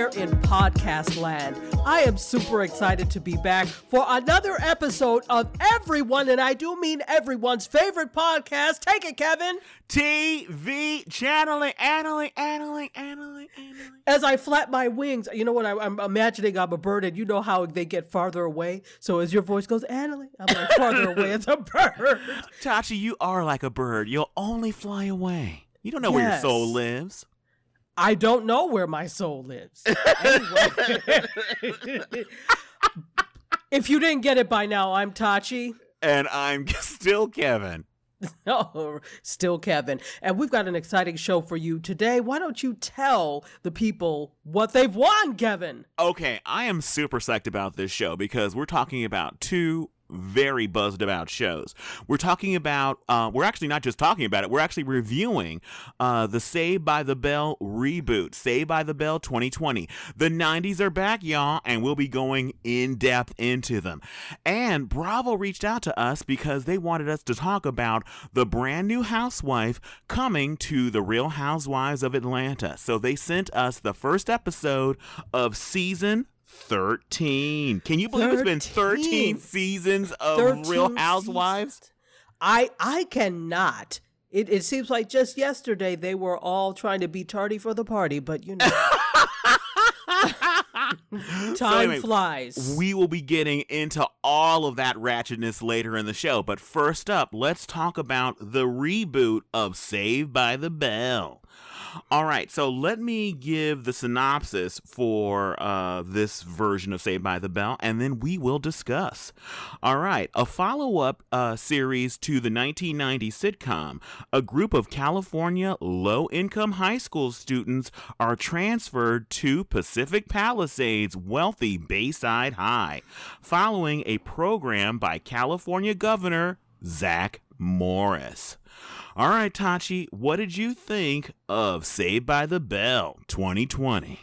there in podcast land. I am super excited to be back for another episode of everyone, and I do mean everyone's favorite podcast. Take it, Kevin. TV channeling, anneling, anneling, anneling, anneling. As I flap my wings, you know what? I, am I'm imagining I'm a bird, and you know how they get farther away. So as your voice goes, anneling, I'm like farther away as a bird. Tachi, you are like a bird. You'll only fly away. You don't know yes. where your soul lives. I don't know where my soul lives. Anyway. if you didn't get it by now, I'm Tachi. And I'm still Kevin. oh, still Kevin. And we've got an exciting show for you today. Why don't you tell the people what they've won, Kevin? Okay, I am super psyched about this show because we're talking about two very buzzed about shows. We're talking about, uh, we're actually not just talking about it, we're actually reviewing uh, the Saved by the Bell reboot, Saved by the Bell 2020. The 90s are back, y'all, and we'll be going in depth into them. And Bravo reached out to us because they wanted us to talk about the brand new housewife coming to the Real Housewives of Atlanta. So they sent us the first episode of season 13. Can you believe 13. it's been 13 seasons of 13 Real Housewives? Seasons. I I cannot. It it seems like just yesterday they were all trying to be tardy for the party, but you know. Time so anyway, flies. We will be getting into all of that ratchetness later in the show, but first up, let's talk about the reboot of Saved by the Bell. All right, so let me give the synopsis for uh, this version of Saved by the Bell, and then we will discuss. All right, a follow up uh, series to the 1990 sitcom. A group of California low income high school students are transferred to Pacific Palisades wealthy Bayside High, following a program by California Governor Zach Morris. All right, Tachi, what did you think of Saved by the Bell 2020?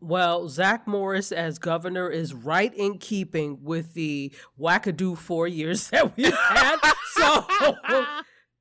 Well, Zach Morris as governor is right in keeping with the wackadoo four years that we had. so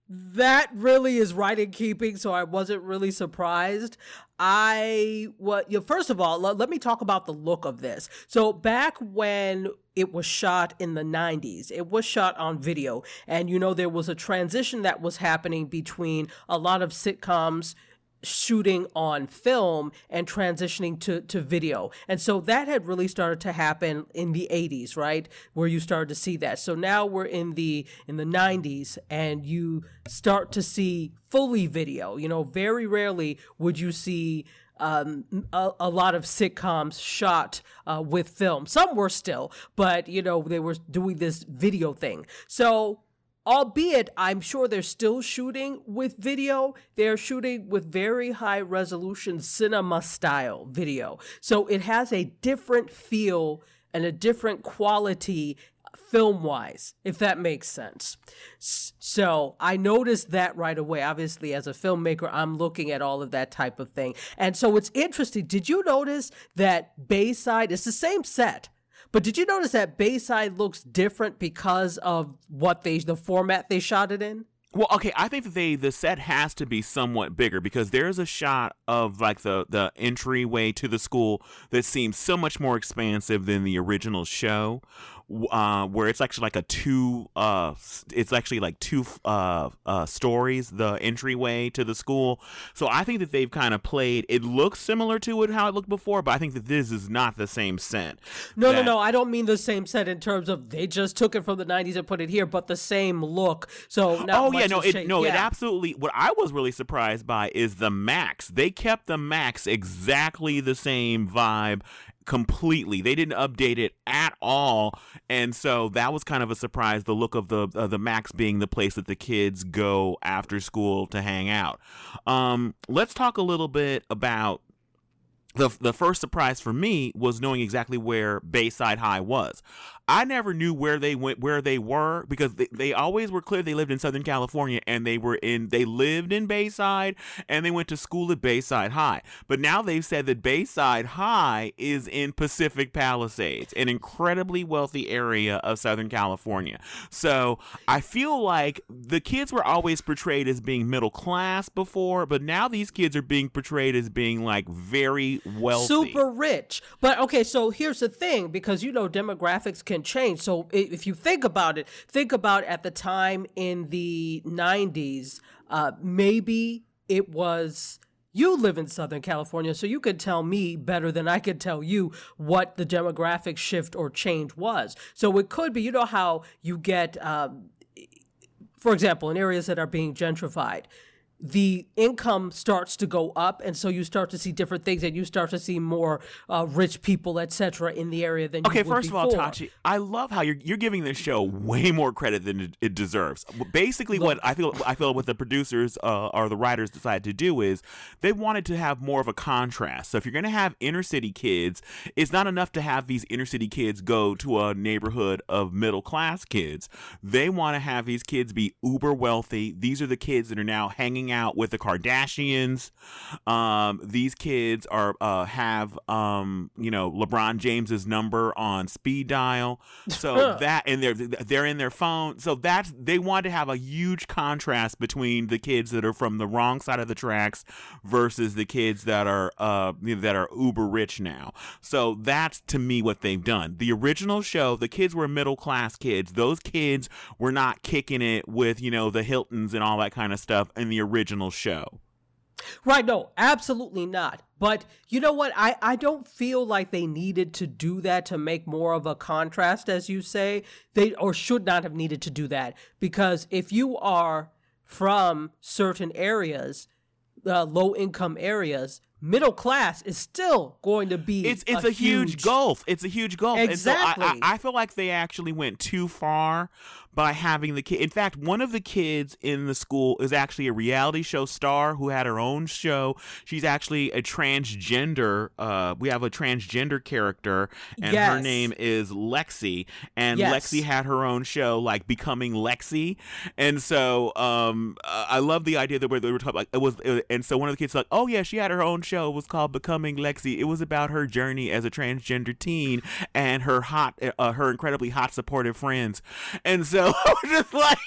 that really is right in keeping. So I wasn't really surprised. I what you know, first of all, let, let me talk about the look of this. So back when it was shot in the 90s. It was shot on video. And you know, there was a transition that was happening between a lot of sitcoms shooting on film and transitioning to, to video. And so that had really started to happen in the 80s, right? Where you started to see that. So now we're in the in the 90s and you start to see fully video. You know, very rarely would you see um, a, a, lot of sitcoms shot uh, with film. Some were still, but you know they were doing this video thing. So albeit I'm sure they're still shooting with video, they're shooting with very high resolution cinema style video. So it has a different feel and a different quality film wise, if that makes sense. So I noticed that right away. Obviously, as a filmmaker, I'm looking at all of that type of thing. And so it's interesting. Did you notice that Bayside, it's the same set, but did you notice that Bayside looks different because of what they the format they shot it in? Well, okay, I think that they the set has to be somewhat bigger because there's a shot of like the the entryway to the school that seems so much more expansive than the original show uh, where it's actually like a two uh it's actually like two uh, uh stories the entryway to the school. So i think that they've kind of played it looks similar to it how it looked before but i think that this is not the same set no that, no no i don't mean the same set in terms of they just took it from the 90s and put it here but the same look. So oh yeah no it no yeah. it absolutely what i was really surprised by is the max. They kept the max exactly the same vibe completely. They didn't update it at all, and so that was kind of a surprise. The look of the uh, the Max being the place that the kids go after school to hang out. Um, let's talk a little bit about the the first surprise for me was knowing exactly where Bayside High was. I never knew where they went, where they were, because they, they always were clear they lived in Southern California and they were in, they lived in Bayside and they went to school at Bayside High. But now they've said that Bayside High is in Pacific Palisades, an incredibly wealthy area of Southern California. So I feel like the kids were always portrayed as being middle class before, but now these kids are being portrayed as being like very wealthy. super rich. But okay, so here's the thing because you know demographics can change. So if you think about it, think about at the time in the 90s, uh, maybe it was. You live in Southern California, so you could tell me better than I could tell you what the demographic shift or change was. So it could be, you know, how you get um, for example, in areas that are being gentrified, the income starts to go up, and so you start to see different things, and you start to see more uh, rich people, etc., in the area than Okay, you would first of all. Tachi, I love how you're you're giving this show way more credit than it, it deserves. Basically, what I feel I feel what the producers uh, or the writers decided to do is they wanted to have more of a contrast. So if you're going to have inner city kids, it's not enough to have these inner city kids go to a neighborhood of middle class kids. They want to have these kids be uber wealthy. These are the kids that are now hanging out with the Kardashians. Um, these kids are uh, have um, you know LeBron James's number on speed dial, so that and they're they're in their phone. So that's they want to have a huge contrast between the kids that are from the wrong side of the tracks versus the kids that are uh that are uber rich now. So that's to me what they've done. The original show, the kids were middle class kids. Those kids were not kicking it with you know the Hiltons and all that kind of stuff in the original show. Right, no, absolutely not. But you know what? I, I don't feel like they needed to do that to make more of a contrast, as you say. They or should not have needed to do that. Because if you are from certain areas, uh, low income areas, middle class is still going to be It's it's a, huge, gulf. It's a huge gulf. Exactly. And so I, I, I feel like they actually went too far by having the kid. In fact, one of the kids in the school is actually a reality show star who had her own show. She's actually a transgender. Uh, we have a transgender character, and her name is Lexi. And Yes. Lexi had her own show, like becoming Lexi. And so, um, uh, I love the idea that where they were talking like it was. And so one of the kids like, oh yeah, she had her own show. Was called Becoming Lexi. It was about her journey as a transgender teen and her hot, uh, her incredibly hot supportive friends. And so just like.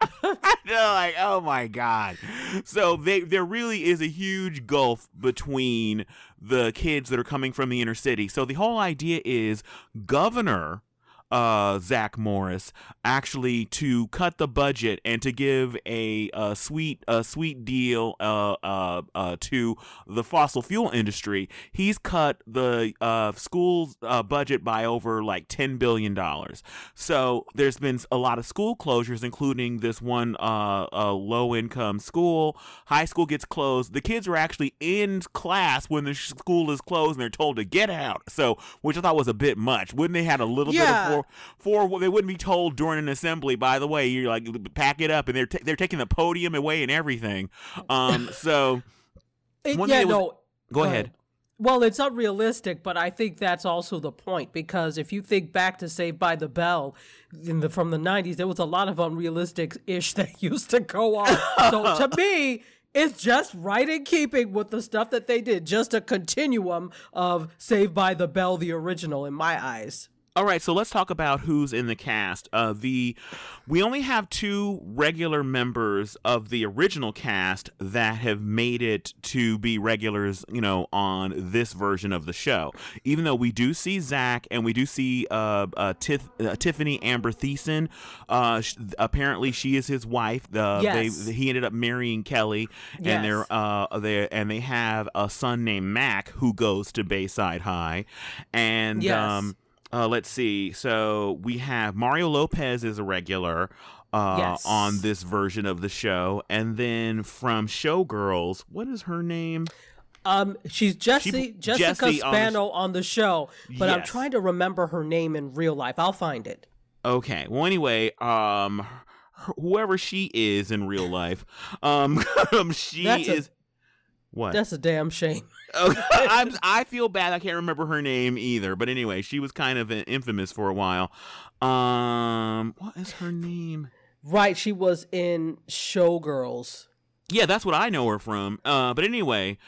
Like, oh my god! So they there really is a huge gulf between the kids that are coming from the inner city. So the whole idea is governor uh, Zach Morris actually to cut the budget and to give a, a sweet a sweet deal uh, uh, uh, to the fossil fuel industry. He's cut the uh, school's uh, budget by over like ten billion dollars. So there's been a lot of school closures, including this one uh, uh, low income school. High school gets closed. The kids are actually in class when the school is closed, and they're told to get out. So, which I thought was a bit much. Wouldn't they had a little bit Yeah. of for for they wouldn't be told during an assembly. By the way, you're like pack it up, and they're ta- they're taking the podium away and everything. Um, so It- yeah, thing it was- no. go ahead. Well, it's unrealistic, but I think that's also the point because if you think back to Saved by the Bell in the from the '90s, there was a lot of unrealistic ish that used to go on. so to me, it's just right in keeping with the stuff that they did, just a continuum of Saved by the Bell, the original, in my eyes. All right, so let's talk about who's in the cast. Uh, the we only have two regular members of the original cast that have made it to be regulars, you know, on this version of the show. Even though we do see Zach and we do see uh, uh, Tiff, uh Tiffani Amber Thiessen. Uh, sh- apparently, she is his wife. Uh, Yes. they, he ended up marrying Kelly, and Yes. they're uh, they and they have a son named Mac who goes to Bayside High, and Yes. um. Uh, let's see. So we have Mario Lopez is a regular uh, Yes. on this version of the show, and then from Showgirls, what is her name? Um, she's Jessie, Jessica Jessie on the sh- Spano on the show, but I'm trying to remember her name in real life. I'll find it. Okay. Well, anyway, um, whoever she is in real life, um, she That's a- is. What? That's a damn shame. Okay, I'm, I feel bad. I can't remember her name either. But anyway, she was kind of infamous for a while. Um, what is her name? Right, she was in Showgirls. Yeah, that's what I know her from. Uh, but anyway,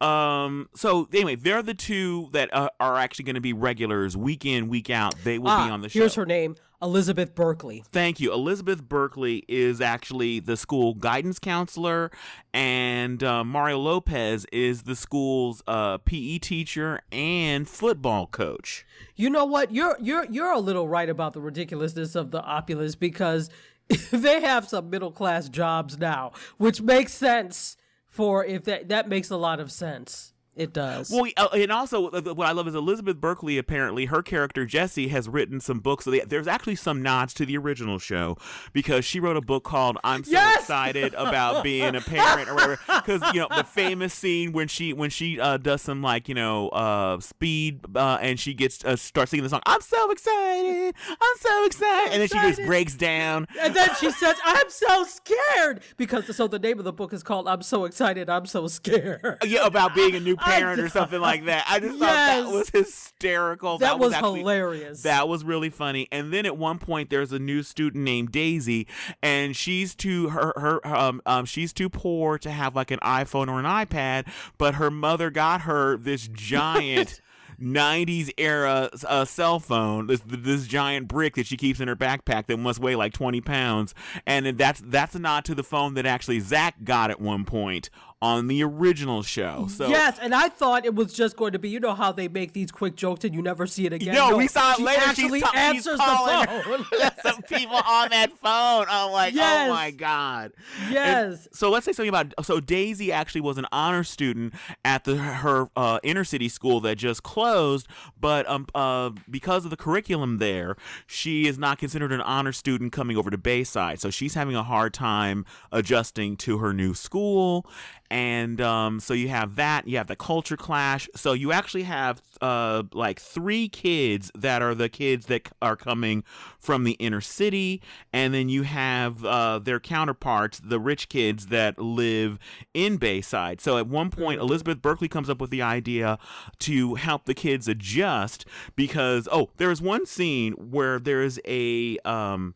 Um. So anyway, they're the two that uh, are actually going to be regulars week in, week out. They will ah, be on the show. Here's her name, Elizabeth Berkley. Thank you. Elizabeth Berkley is actually the school guidance counselor, and uh, Mario Lopez is the school's uh, PE teacher and football coach. You know what? You're you're you're a little right about the ridiculousness of the opulence because they have some middle class jobs now, which makes sense for if that that makes a lot of sense. It does. Well, uh, and also uh, what I love is Elizabeth Berkley. Apparently, her character Jessie has written some books. So they, there's actually some nods to the original show because she wrote a book called "I'm So Yes! Excited About Being a Parent" or whatever. Because you know the famous scene when she when she uh, does some like you know uh, speed uh, and she gets uh, starts singing the song "I'm so excited, I'm so excited," and then she just breaks down. and then she says, "I'm so scared," because so the name of the book is called "I'm so excited, I'm so scared." Yeah, about being a new parent or something like that. I just thought that was hysterical. That, was, actually- hilarious. That was really funny. And then at one point, there's a new student named Daisy, and she's too her her um, um she's too poor to have like an iPhone or an iPad, but her mother got her this giant. 90s era uh, cell phone this this giant brick that she keeps in her backpack that must weigh like 20 pounds and that's that's a nod to the phone that actually Zach got at one point on the original show so yes, and I thought it was just going to be, you know how they make these quick jokes and you never see it again. No, we saw it she later. Actually she's, ta- answers the phone. some people on that phone. I'm like, Yes. oh my god. yes. So let's say something about. So Daisy actually was an honor student at the her uh, inner city school that just closed, but um uh because of the curriculum there, she is not considered an honor student coming over to Bayside. So she's having a hard time adjusting to her new school. And um, so you have that, you have the culture clash. So you actually have uh, like three kids that are the kids that are coming from the inner city, and then you have uh, their counterparts, the rich kids that live in Bayside. So at one point, Elizabeth Berkley comes up with the idea to help the kids adjust because oh, there is one scene where there is a um,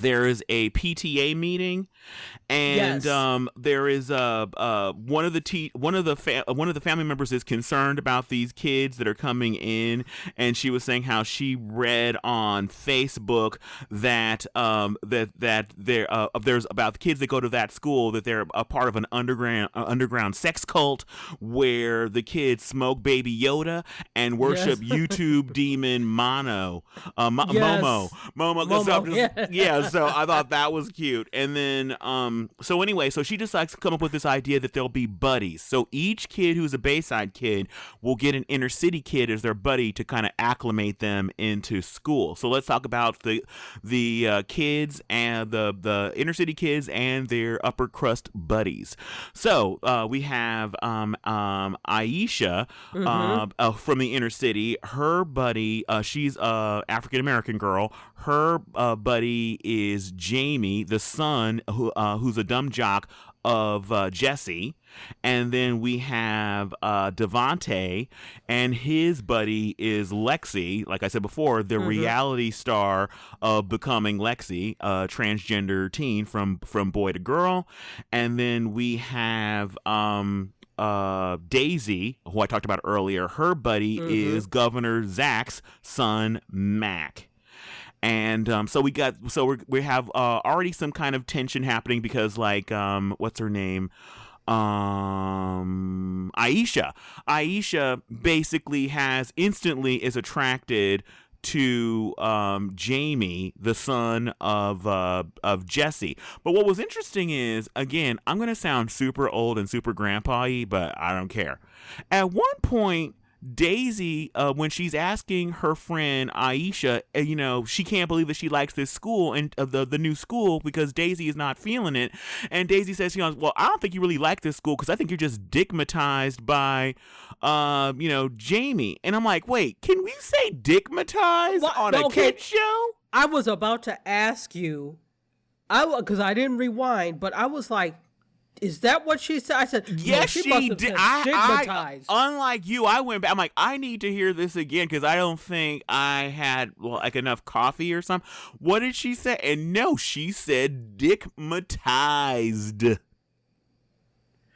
there is a PTA meeting, and Yes. um, there is uh, one of the te- one of the fa- one of the family members is concerned about these kids that are coming in, and she was saying how she read on Facebook that um, that that there uh, there's about the kids that go to that school that they're a part of an underground uh, underground sex cult where the kids smoke Baby Yoda and worship Yes. YouTube demon Mono, uh, Mo- Yes. Momo, Momo. Momo, just- yeah. yeah, so I thought that was cute. And then, um, so anyway, so she decides to come up with this idea that there'll be buddies. So each kid who's a Bayside kid will get an inner city kid as their buddy to kind of acclimate them into school. So let's talk about the the uh, kids and the the inner city kids and their upper crust buddies. So uh, we have um, um, Aisha uh, uh, from the inner city. Her buddy, uh, she's a African American girl. Her uh, buddy is Jamie, the son who uh, who's a dumb jock of uh, Jessie. And then we have uh, Devante, and his buddy is Lexi. Like I said before, the reality star of becoming Lexi, a transgender teen from from boy to girl. And then we have um, uh, Daisy, who I talked about earlier. Her buddy is Governor Zach's son, Mac and um, so we got so we we have uh, already some kind of tension happening because like um, what's her name um Aisha Aisha basically has instantly is attracted to um, Jamie, the son of uh, of Jessie. But what was interesting is, again, I'm gonna sound super old and super grandpa-y, but I don't care. At one point, Daisy, uh, when she's asking her friend Aisha, uh, you know, she can't believe that she likes this school and uh, the the new school because Daisy is not feeling it. And Daisy says, you know, well, I don't think you really like this school because I think you're just digmatized by, uh, you know, Jamie. And I'm like, wait, can we say digmatized What? on a Okay. kid show? I was about to ask you, I because I didn't rewind, but I was like, "Is that what she said?" I said, no, Yes, she, she, must did. I, I, unlike you, I went back. I'm like, I need to hear this again because I don't think I had well, like enough coffee or something. What did she say? And no, she said dickmatized.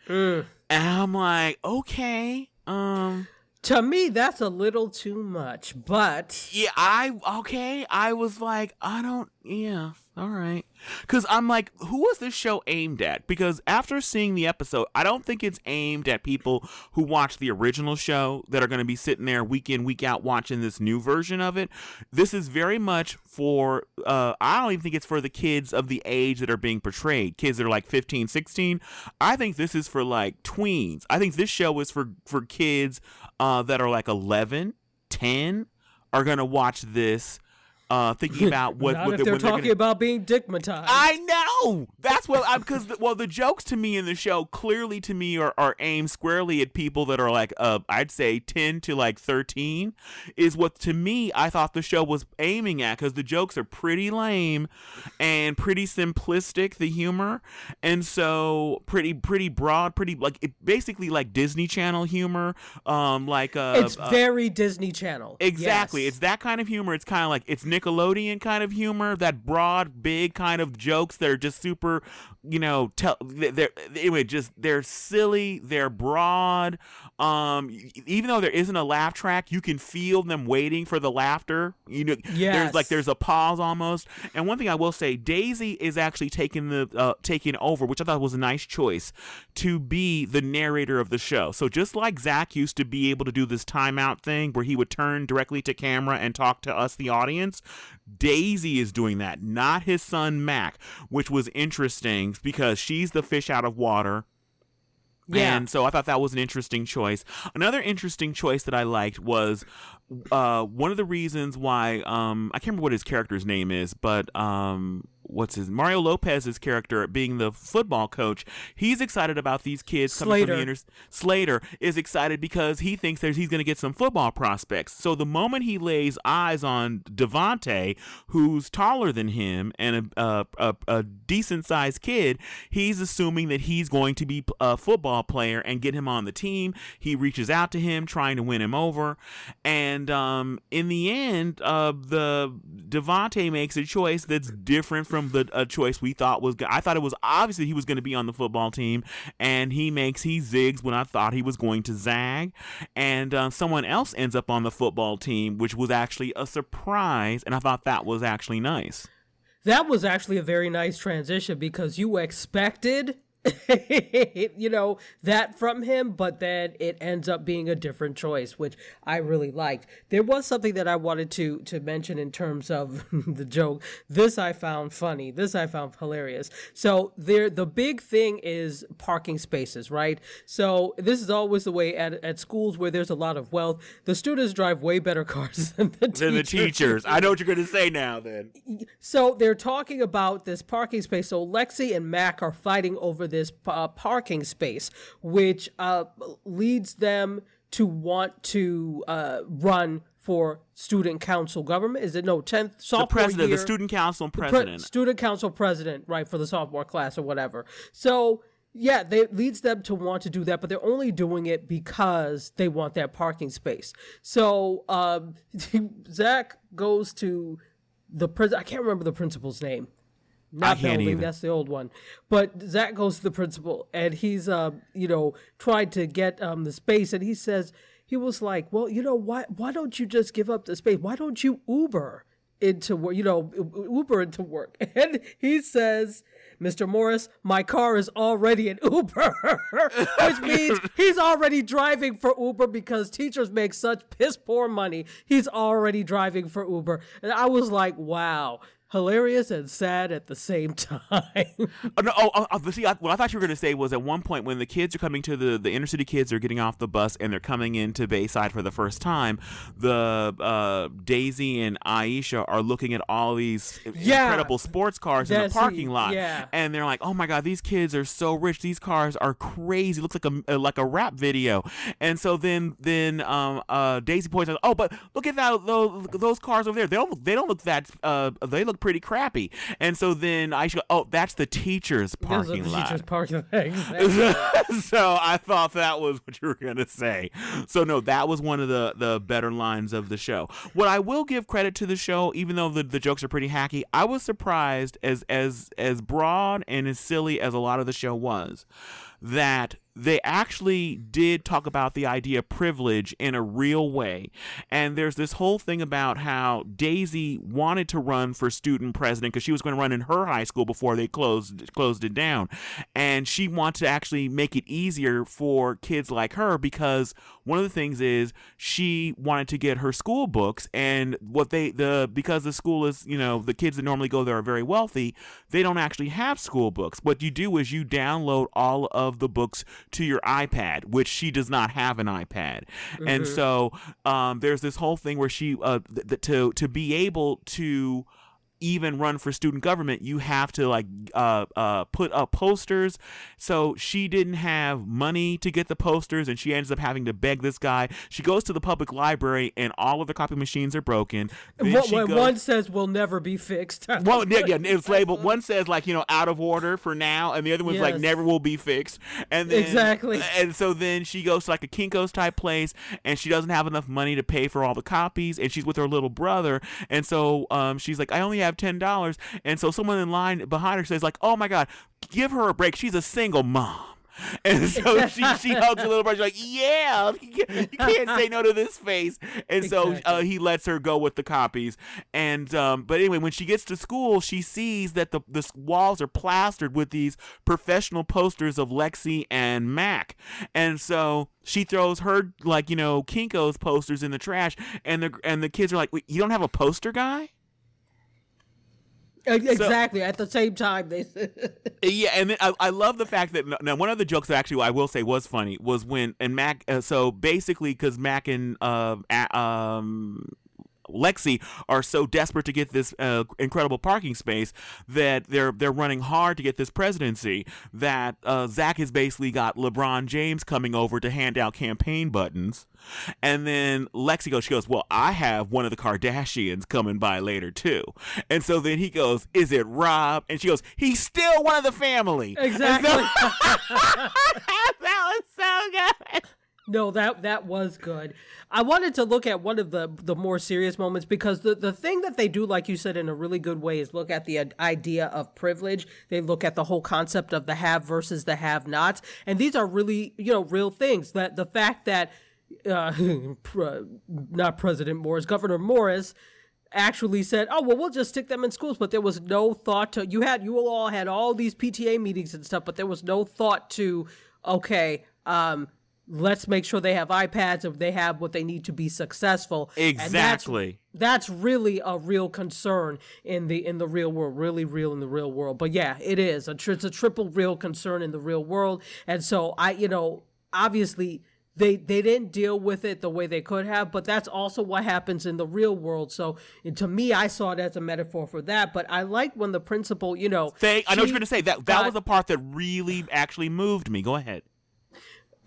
Mm. And I'm like, okay, um, To me, that's a little too much, but yeah, I okay. I was like, I don't, yeah, all right, because I'm like, who was this show aimed at? Because after seeing the episode, I don't think it's aimed at people who watch the original show that are going to be sitting there week in week out watching this new version of it. This is very much for. Uh, I don't even think it's for the kids of the age that are being portrayed. Kids that are like 15, 16. I think this is for like tweens. I think this show is for for kids uh, that are like 11, 10 are going to watch this uh, thinking about what, not what if the- they're when they're talking gonna- about being digmatized. I know. That's what I'm because well, the jokes to me in the show clearly to me are, are aimed squarely at people that are like uh I'd say ten to like thirteen is what to me I thought the show was aiming at because the jokes are pretty lame and pretty simplistic the humor and so pretty pretty broad pretty like it, basically like Disney Channel humor um like uh it's uh, very Disney Channel. Exactly. Yes. It's that kind of humor. It's kind of like it's Nickelodeon kind of humor, that broad, big kind of jokes that are just super, you know, tell they're anyway, just they're silly, they're broad. Um even though there isn't a laugh track, you can feel them waiting for the laughter. You know, there's like there's a pause almost. And one thing I will say, Daisy is actually taking the uh, taking over, which I thought was a nice choice to be the narrator of the show. So just like Zach used to be able to do this timeout thing where he would turn directly to camera and talk to us, the audience, Daisy is doing that, not his son Mac, which was interesting because she's the fish out of water. Yeah. And so I thought that was an interesting choice. Another interesting choice that I liked was uh, one of the reasons why um, I can't remember what his character's name is, but um, what's his Mario Lopez's character being the football coach. He's excited about these kids coming from the inter- Slater is excited because he thinks there's he's going to get some football prospects. So the moment he lays eyes on Devante, who's taller than him and a a, a, a decent sized kid, he's assuming that he's going to be a football player and get him on the team. He reaches out to him, trying to win him over, and um, in the end, uh, the Devante makes a choice that's different from the a choice we thought was. I thought it was obviously he was going to be on the football team, and he makes he zigs when I thought he was going to zag, and uh, someone else ends up on the football team, which was actually a surprise, and I thought that was actually nice. That was actually a very nice transition because you expected, you know, that from him, but then it ends up being a different choice, which I really liked. There was something that I wanted to to mention in terms of the joke. This I found funny. This I found hilarious. So there, the big thing is parking spaces, right? So this is always the way at at schools where there's a lot of wealth. The students drive way better cars than the Than the teachers, I know what you're going to say now. Then so they're talking about this parking space. So Lexi and Mac are fighting over this uh, parking space, which uh, leads them to want to uh, run for student council government. Is it no tenth sophomore the president, year? the student council pre- president. student council president, right, for the sophomore class or whatever. So yeah, they, it leads them to want to do that, but they're only doing it because they want that parking space. So um, Zach goes to the pres- I can't remember the principal's name. Not can't Belding, either. that's the old one. But Zach goes to the principal and he's uh, you know, tried to get um the space and he says he was like, Well, you know, why why don't you just give up the space? Why don't you Uber into work, you know, Uber into work? And he says, Mr. Morris, my car is already an Uber, which means he's already driving for Uber because teachers make such piss poor money. He's already driving for Uber. And I was like, wow, hilarious and sad at the same time. Oh, no, oh, oh, oh, see, I, what I thought you were going to say was at one point when the kids are coming to the the inner city kids are getting off the bus and they're coming into Bayside for the first time, the uh, Daisy and Aisha are looking at all these Yeah. incredible sports cars in the parking lot, yeah. and they're like, "Oh my god, these kids are so rich. These cars are crazy. It looks like a uh, like a rap video." And so then then um uh Daisy points out, "Oh, but look at that those, those cars over there. They don't they don't look that uh they look pretty crappy." And so then Aisha, go, "Oh, that's the teacher's parking the lot." teachers' parking lot. Exactly. so I thought that was what you were gonna say. So no, that was one of the the better lines of the show. What I will give credit to the show, even though the, the jokes are pretty hacky, I was surprised as as as broad and as silly as a lot of the show was. that they actually did talk about the idea of privilege in a real way. And there's this whole thing about how Daisy wanted to run for student president because she was going to run in her high school before they closed closed it down. And she wanted to actually make it easier for kids like her because one of the things is she wanted to get her school books and what they the because the school is, you know, the kids that normally go there are very wealthy, they don't actually have school books. What you do is you download all of the books to your iPad, which she does not have an iPad, mm-hmm. and so um, there's this whole thing where she uh, th- th- to to be able to even run for student government, you have to like uh, uh, put up posters. So she didn't have money to get the posters, and she ends up having to beg this guy. She goes to the public library, and all of the copy machines are broken. What, goes, one says will never be fixed. well, yeah, yeah, it's labeled. One says like you know out of order for now, and the other one's yes. like never will be fixed. And then, exactly. And so then she goes to like a Kinko's type place, and she doesn't have enough money to pay for all the copies, and she's with her little brother, and so um, she's like, I only have have ten dollars, and so someone in line behind her says like, "Oh my God, give her a break. She's a single mom." And so she, she hugs her little brother. She's like, yeah, you can't say no to this face. And exactly. so uh, he lets her go with the copies. And um, but anyway, when she gets to school, she sees that the the walls are plastered with these professional posters of Lexi and Mac. And so she throws her like you know Kinko's posters in the trash, and the and the kids are like, you don't have a poster guy? Exactly. So, At the same time, they. said, yeah, and I, I love the fact that now one of the jokes that actually I will say was funny was when and Mac. Uh, so basically, because Mac and uh, um Lexi are so desperate to get this uh, incredible parking space that they're they're running hard to get this presidency. That uh, Zach has basically got LeBron James coming over to hand out campaign buttons, and then Lexi goes, she goes, well, I have one of the Kardashians coming by later too, and so then he goes, is it Rob? And she goes, he's still one of the family. Exactly. So- that was so good. No, that that was good. I wanted to look at one of the the more serious moments because the the thing that they do, like you said, in a really good way, is look at the idea of privilege. They look at the whole concept of the have versus the have-nots, and these are really you know real things. That the fact that uh, not President Morris, Governor Morris actually said, "Oh well, we'll just stick them in schools," but there was no thought to you had you all had all these PTA meetings and stuff, but there was no thought to okay. Um, let's make sure they have iPads if they have what they need to be successful. Exactly. That's, that's, really a real concern in the in the real world, really real in the real world. But yeah, it is. a It's a triple real concern in the real world. And so I, you know, obviously they they didn't deal with it the way they could have, but that's also what happens in the real world. So to me, I saw it as a metaphor for that. But I like when the principal, you know, Thank, I know what you're going to say. That that got, was the part that really actually moved me. Go ahead.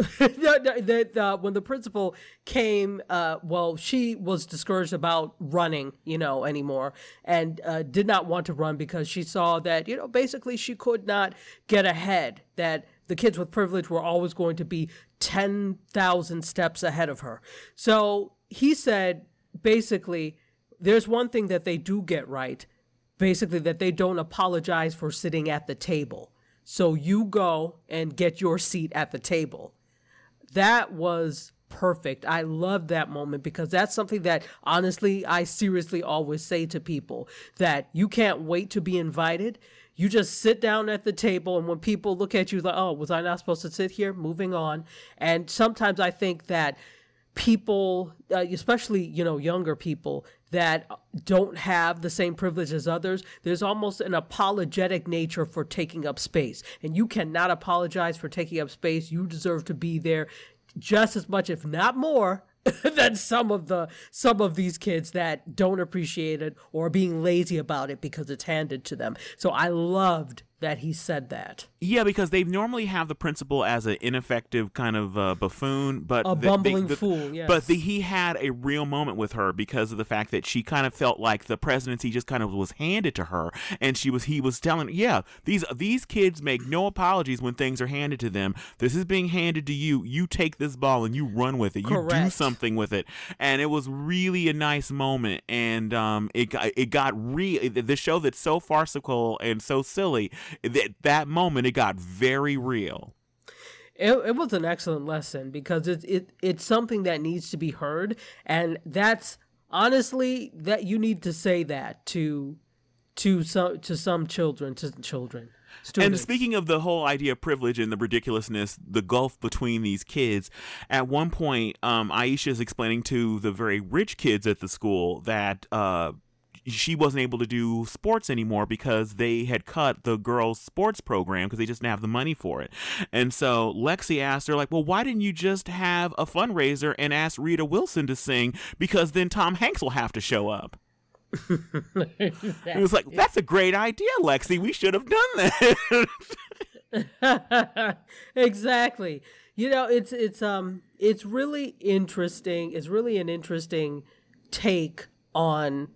that uh, when the principal came, uh, well, she was discouraged about running, you know, anymore, and uh, did not want to run because she saw that, you know, basically she could not get ahead. That the kids with privilege were always going to be ten thousand steps ahead of her. So he said, basically, there's one thing that they do get right, basically that they don't apologize for sitting at the table. So you go and get your seat at the table that was perfect. I love that moment because that's something that honestly I seriously always say to people that you can't wait to be invited. You just sit down at the table and when people look at you like, "Oh, was I not supposed to sit here?" moving on. And sometimes I think that people uh, especially you know younger people that don't have the same privilege as others there's almost an apologetic nature for taking up space. And you cannot apologize for taking up space. You deserve to be there just as much if not more than some of the some of these kids that don't appreciate it or being lazy about it because it's handed to them. So i loved that he said that. Yeah, because they normally have the principal as an ineffective kind of uh, buffoon, but a the, bumbling the, fool. Yes. But the, he had a real moment with her because of the fact that she kind of felt like the presidency just kind of was handed to her, and she was he was telling, yeah, these these kids make no apologies when things are handed to them. This is being handed to you. You take this ball and you run with it. Correct. You do something with it, and it was really a nice moment, and um, it it got real. The show that's so farcical and so silly that that moment it got very real. It, it was an excellent lesson because it, it it's something that needs to be heard, and that's honestly that you need to say that to to some to some children to children. Students. And speaking of the whole idea of privilege and the ridiculousness, the gulf between these kids, at one point, um, Aisha is explaining to the very rich kids at the school that uh, she wasn't able to do sports anymore because they had cut the girls' sports program because they just didn't have the money for it. And so Lexi asked her, like, well, why didn't you just have a fundraiser and ask Rita Wilson to sing? Because then Tom Hanks will have to show up. It was like, that's a great idea, Lexi. We should have done that. exactly. You know, it's it's um it's really interesting. It's really an interesting take on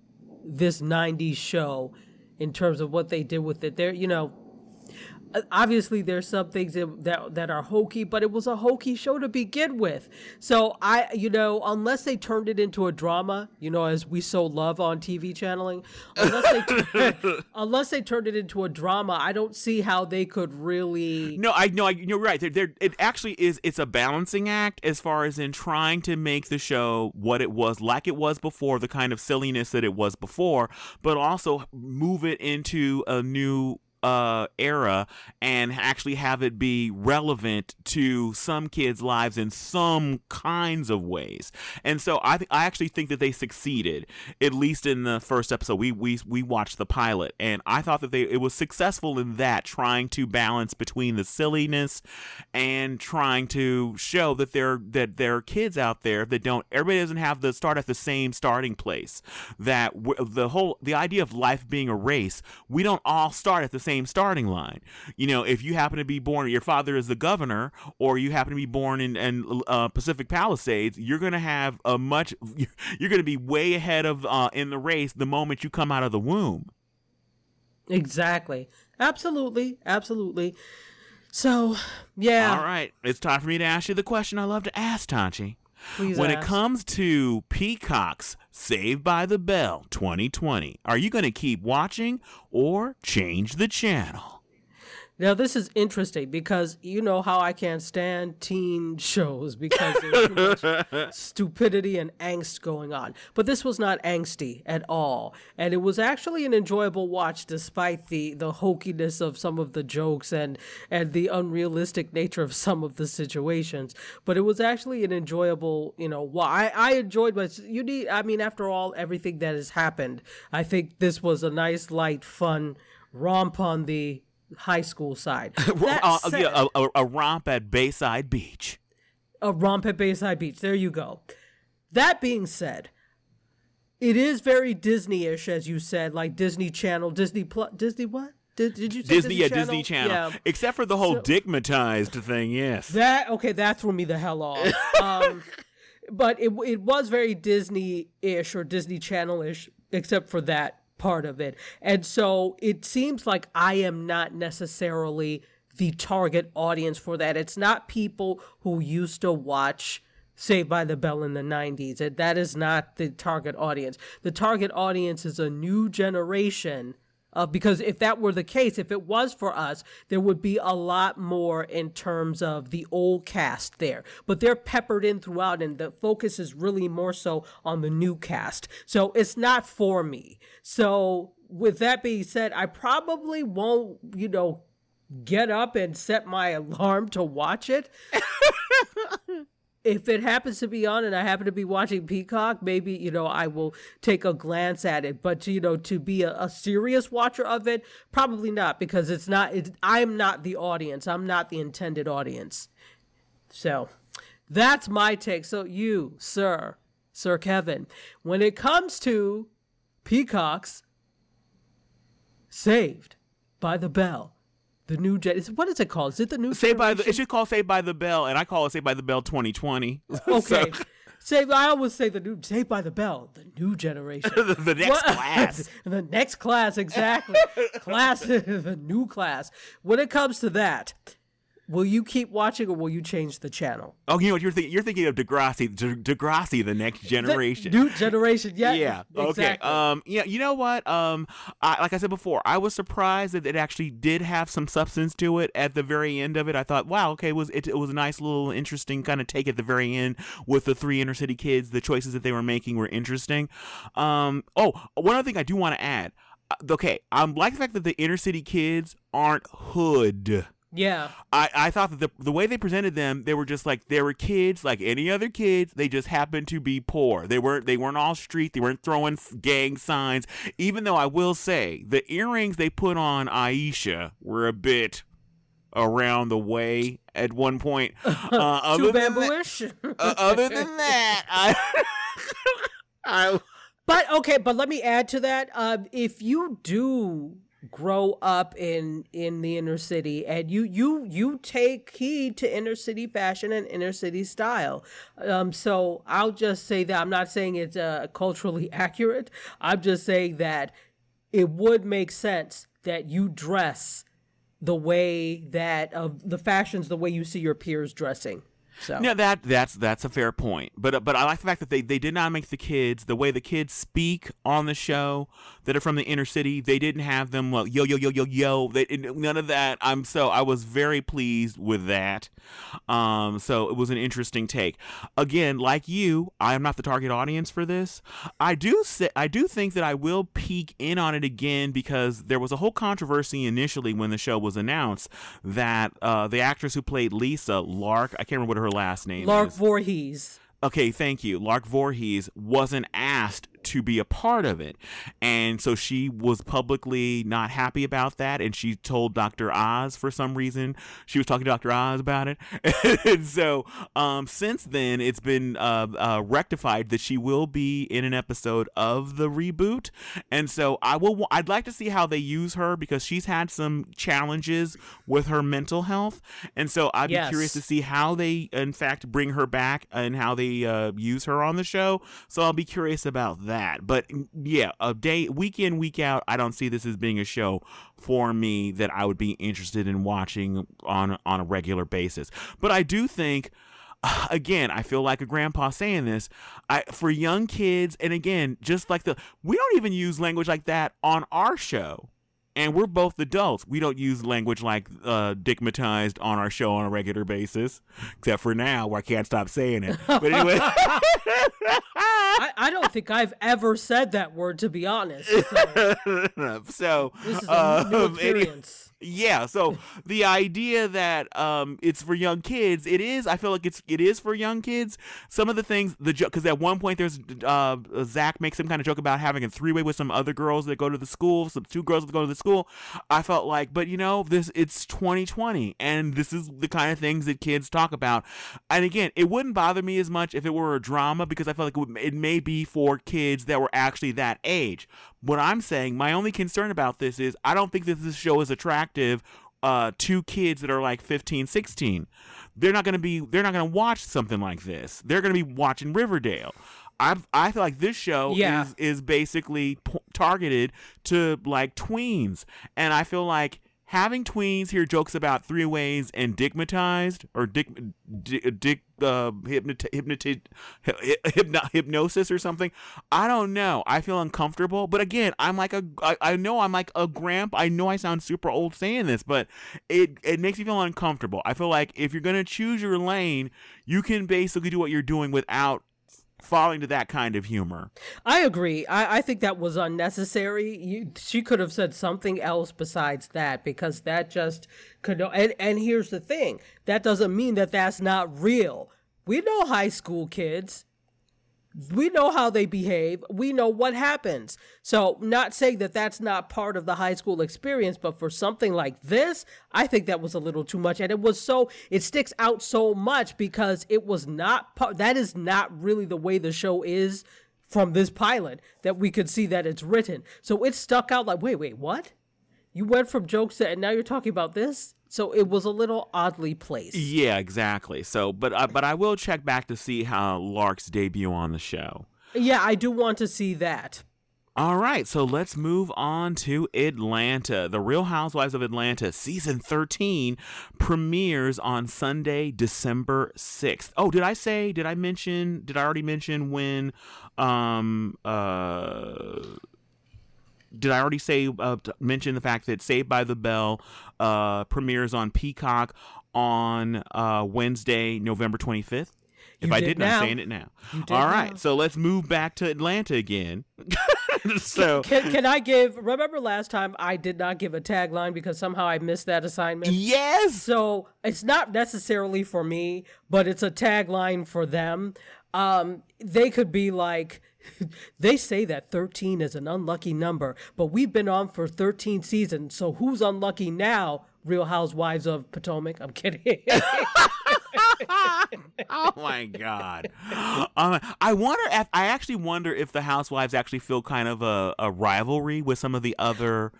this 90s show in terms of what they did with it. There, you know, Uh, obviously there's some things that that are hokey, but it was a hokey show to begin with. So I, you know, unless they turned it into a drama, you know, as we so love on TV channeling, unless they unless they turned it into a drama, I don't see how they could really. No, I know I you're right. They're, they're, it actually is. It's a balancing act as far as in trying to make the show what it was, like it was before, the kind of silliness that it was before, but also move it into a new uh, era and actually have it be relevant to some kids' lives in some kinds of ways. And so I th- I actually think that they succeeded at least in the first episode. We we we watched the pilot and I thought that they it was successful in that trying to balance between the silliness and trying to show that there that there are kids out there that don't everybody doesn't have the start at the same starting place. That w- the whole the idea of life being a race, we don't all start at the same same starting line. You know, if you happen to be born, your father is the governor, or you happen to be born in, in uh, Pacific Palisades, you're going to have a much, you're going to be way ahead of uh, in the race the moment you come out of the womb. Exactly. Absolutely. Absolutely. So, yeah. All right. It's time for me to ask you the question I love to ask, Tanchi. Please when ask. it comes to Peacock's Saved by the Bell 2020, are you going to keep watching or change the channel? Now this is interesting because you know how I can't stand teen shows because there's too much stupidity and angst going on. But this was not angsty at all, and it was actually an enjoyable watch despite the the hokiness of some of the jokes and and the unrealistic nature of some of the situations. But it was actually an enjoyable, you know. Well, I I enjoyed what you need. I mean, after all, everything that has happened, I think this was a nice, light, fun romp on the high school side. uh, said, yeah, a, a, romp at Bayside Beach. A romp at Bayside Beach. There you go. That being said, it is very Disney-ish, as you said, like Disney Channel, Disney Plus, Disney what? Did, did you say Disney? Disney yeah, Channel? Disney Channel. Yeah. Except for the whole so, digmatized thing. Yes. That okay. That threw me the hell off. um, but it it was very Disney-ish or Disney Channel-ish, except for that part of it. And so it seems like I am not necessarily the target audience for that. It's not people who used to watch Saved by the Bell in the 90s. That is not the target audience. The target audience is a new generation uh, because if that were the case, if it was for us, there would be a lot more in terms of the old cast there. But they're peppered in throughout, and the focus is really more so on the new cast. So it's not for me. So with that being said, I probably won't, you know, get up and set my alarm to watch it. if it happens to be on and I happen to be watching Peacock, maybe, you know, I will take a glance at it. But, you know, to be a, a serious watcher of it, probably not because it's not, it, I'm not the audience. I'm not the intended audience. So that's my take. So, you, sir, Sir Kevin, when it comes to Peacocks, saved by the bell the new jet. Is, what is it called? Is it the new? Saved by the. It should call Saved by the Bell, and I call it Saved by the Bell 2020. Okay. so. Save. I always say the new Saved by the Bell, the new generation, the, the, next what? class, the next class, exactly. class, the new class. When it comes to that, Will you keep watching or will you change the channel? Oh, you know what you're thinking? You're thinking of Degrassi, De- Degrassi, the next generation. The new generation, yeah. yeah. Exactly. Okay. Um. Yeah. You know what? Um. I, like I said before, I was surprised that it actually did have some substance to it at the very end of it. I thought, wow, okay, it was it, it was a nice little interesting kind of take at the very end with the three inner city kids. The choices that they were making were interesting. Um. Oh, one other thing I do want to add. Uh, Okay, I'm like the fact that the inner city kids aren't hood. Yeah. I, I thought that the the way they presented them, they were just like they were kids like any other kids. They just happened to be poor. They weren't they weren't all street. They weren't throwing gang signs. Even though I will say the earrings they put on Aisha were a bit around the way at one point. Uh, other Too than that- uh, other than that, I, I But okay, but let me add to that. Uh, if you do grow up in in the inner city. And you you you take heed to inner city fashion and inner city style. Um so i'll just say that i'm not saying it's uh, culturally accurate. I'm just saying that it would make sense that you dress the way that of the fashions the way you see your peers dressing so Yeah, that that's that's a fair point. But uh, but I like the fact that they, they did not make the kids the way the kids speak on the show that are from the inner city. They didn't have them well yo yo yo yo yo. They none of that. I'm so I was very pleased with that. Um, so it was an interesting take. Again, like you, I am not the target audience for this. I do say I do think that I will peek in on it again because there was a whole controversy initially when the show was announced that uh, the actress who played Lisa Lark, I can't remember what her last name lark is. Voorhees. Okay, thank you. Lark Voorhees wasn't asked to be a part of it. And so she was publicly not happy about that. And she told Dr. Oz for some reason. She was talking to Dr. Oz about it. and so um, since then, it's been uh, uh, rectified that she will be in an episode of the reboot. And so I will, I'd like to see how they use her because she's had some challenges with her mental health. And so I'd Yes. be curious to see how they, in fact, bring her back and how they uh, use her on the show. So I'll be curious about that. But mm, yeah, a day, week in, week out, I don't see this as being a show for me that I would be interested in watching on on a regular basis. But I do think. Again, I feel like a grandpa saying this. I for young kids, and again, just like the we don't even use language like that on our show and we're both adults. We don't use language like uh, digmatized on our show on a regular basis, except for now where I can't stop saying it. But anyway, I, I don't think I've ever said that word to be honest. So so this is a new um, any- experience. Yeah so the idea that um it's for young kids it is i feel like it's it is for young kids. Some of the things the joke because at one point there's uh zach makes some kind of joke about having a three-way with some other girls that go to the school some two girls that go to the school. I felt like but you know this it's 2020 and this is the kind of things that kids talk about. And again it wouldn't bother me as much if it were a drama because i felt like it, would, it may be for kids that were actually that age what i'm saying my only concern about this is i don't think that this show is attractive uh, to kids that are like 15 16 they're not going to be they're not going to watch something like this. They're going to be watching riverdale. I I feel like this show Yeah. is is basically p- targeted to like tweens, and I feel like having tweens hear jokes about three ways and digmatized or dick uh, hypno- hypnosis or something. I don't know. I feel uncomfortable. But again, I'm like a I, I know I'm like a grandpa. I know I sound super old saying this, but it it makes me feel uncomfortable. I feel like if you're gonna choose your lane, you can basically do what you're doing without falling to that kind of humor. I agree. I, I think that was unnecessary. You, she could have said something else besides that because that just could. And and here's the thing: that doesn't mean that that's not real. We know high school kids. We know how they behave. We know what happens. So, not saying that that's not part of the high school experience, but for something like this, I think that was a little too much. And it was so, it sticks out so much because it was not, part, that is not really the way the show is from this pilot that we could see that it's written. So it stuck out like, wait, wait, what? You went from jokes to, and now you're talking about this? So it was a little oddly placed. Yeah, exactly. So, but uh, but I will check back to see how Lark's debut on the show. Yeah, I do want to see that. All right, so let's move on to Atlanta. The Real Housewives of Atlanta season 13 premieres on Sunday, December 6th. Oh, did I say, did I mention, did I already mention when um uh did I already say uh, mention the fact that Saved by the Bell uh premieres on Peacock on uh Wednesday, November 25th? If You I did didn't, now. I'm saying it now. All right, now. so let's move back to Atlanta again. so Can, can I give? Remember last time I did not give a tagline because somehow I missed that assignment. yes, So it's not necessarily for me, but it's a tagline for them. Um, they could be like, they say that 13 is an unlucky number, but we've been on for 13 seasons. So who's unlucky now? Real Housewives of Potomac. I'm kidding. oh my god. Um, I wonder if I actually wonder if the housewives actually feel kind of a, a rivalry with some of the other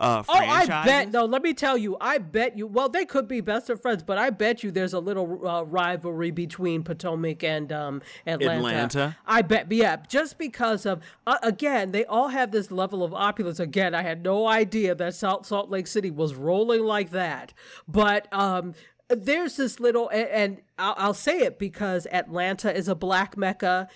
uh, Oh, I bet. No, let me tell you. I bet you. Well, they could be best of friends, but I bet you there's a little uh, rivalry between Potomac and um, Atlanta. Atlanta? I bet. Yeah, just because of uh, again, they all have this level of opulence. Again, I had no idea that Salt Salt Lake City was rolling like that, but um. There's this little, and, and I'll, I'll say it because Atlanta is a black mecca.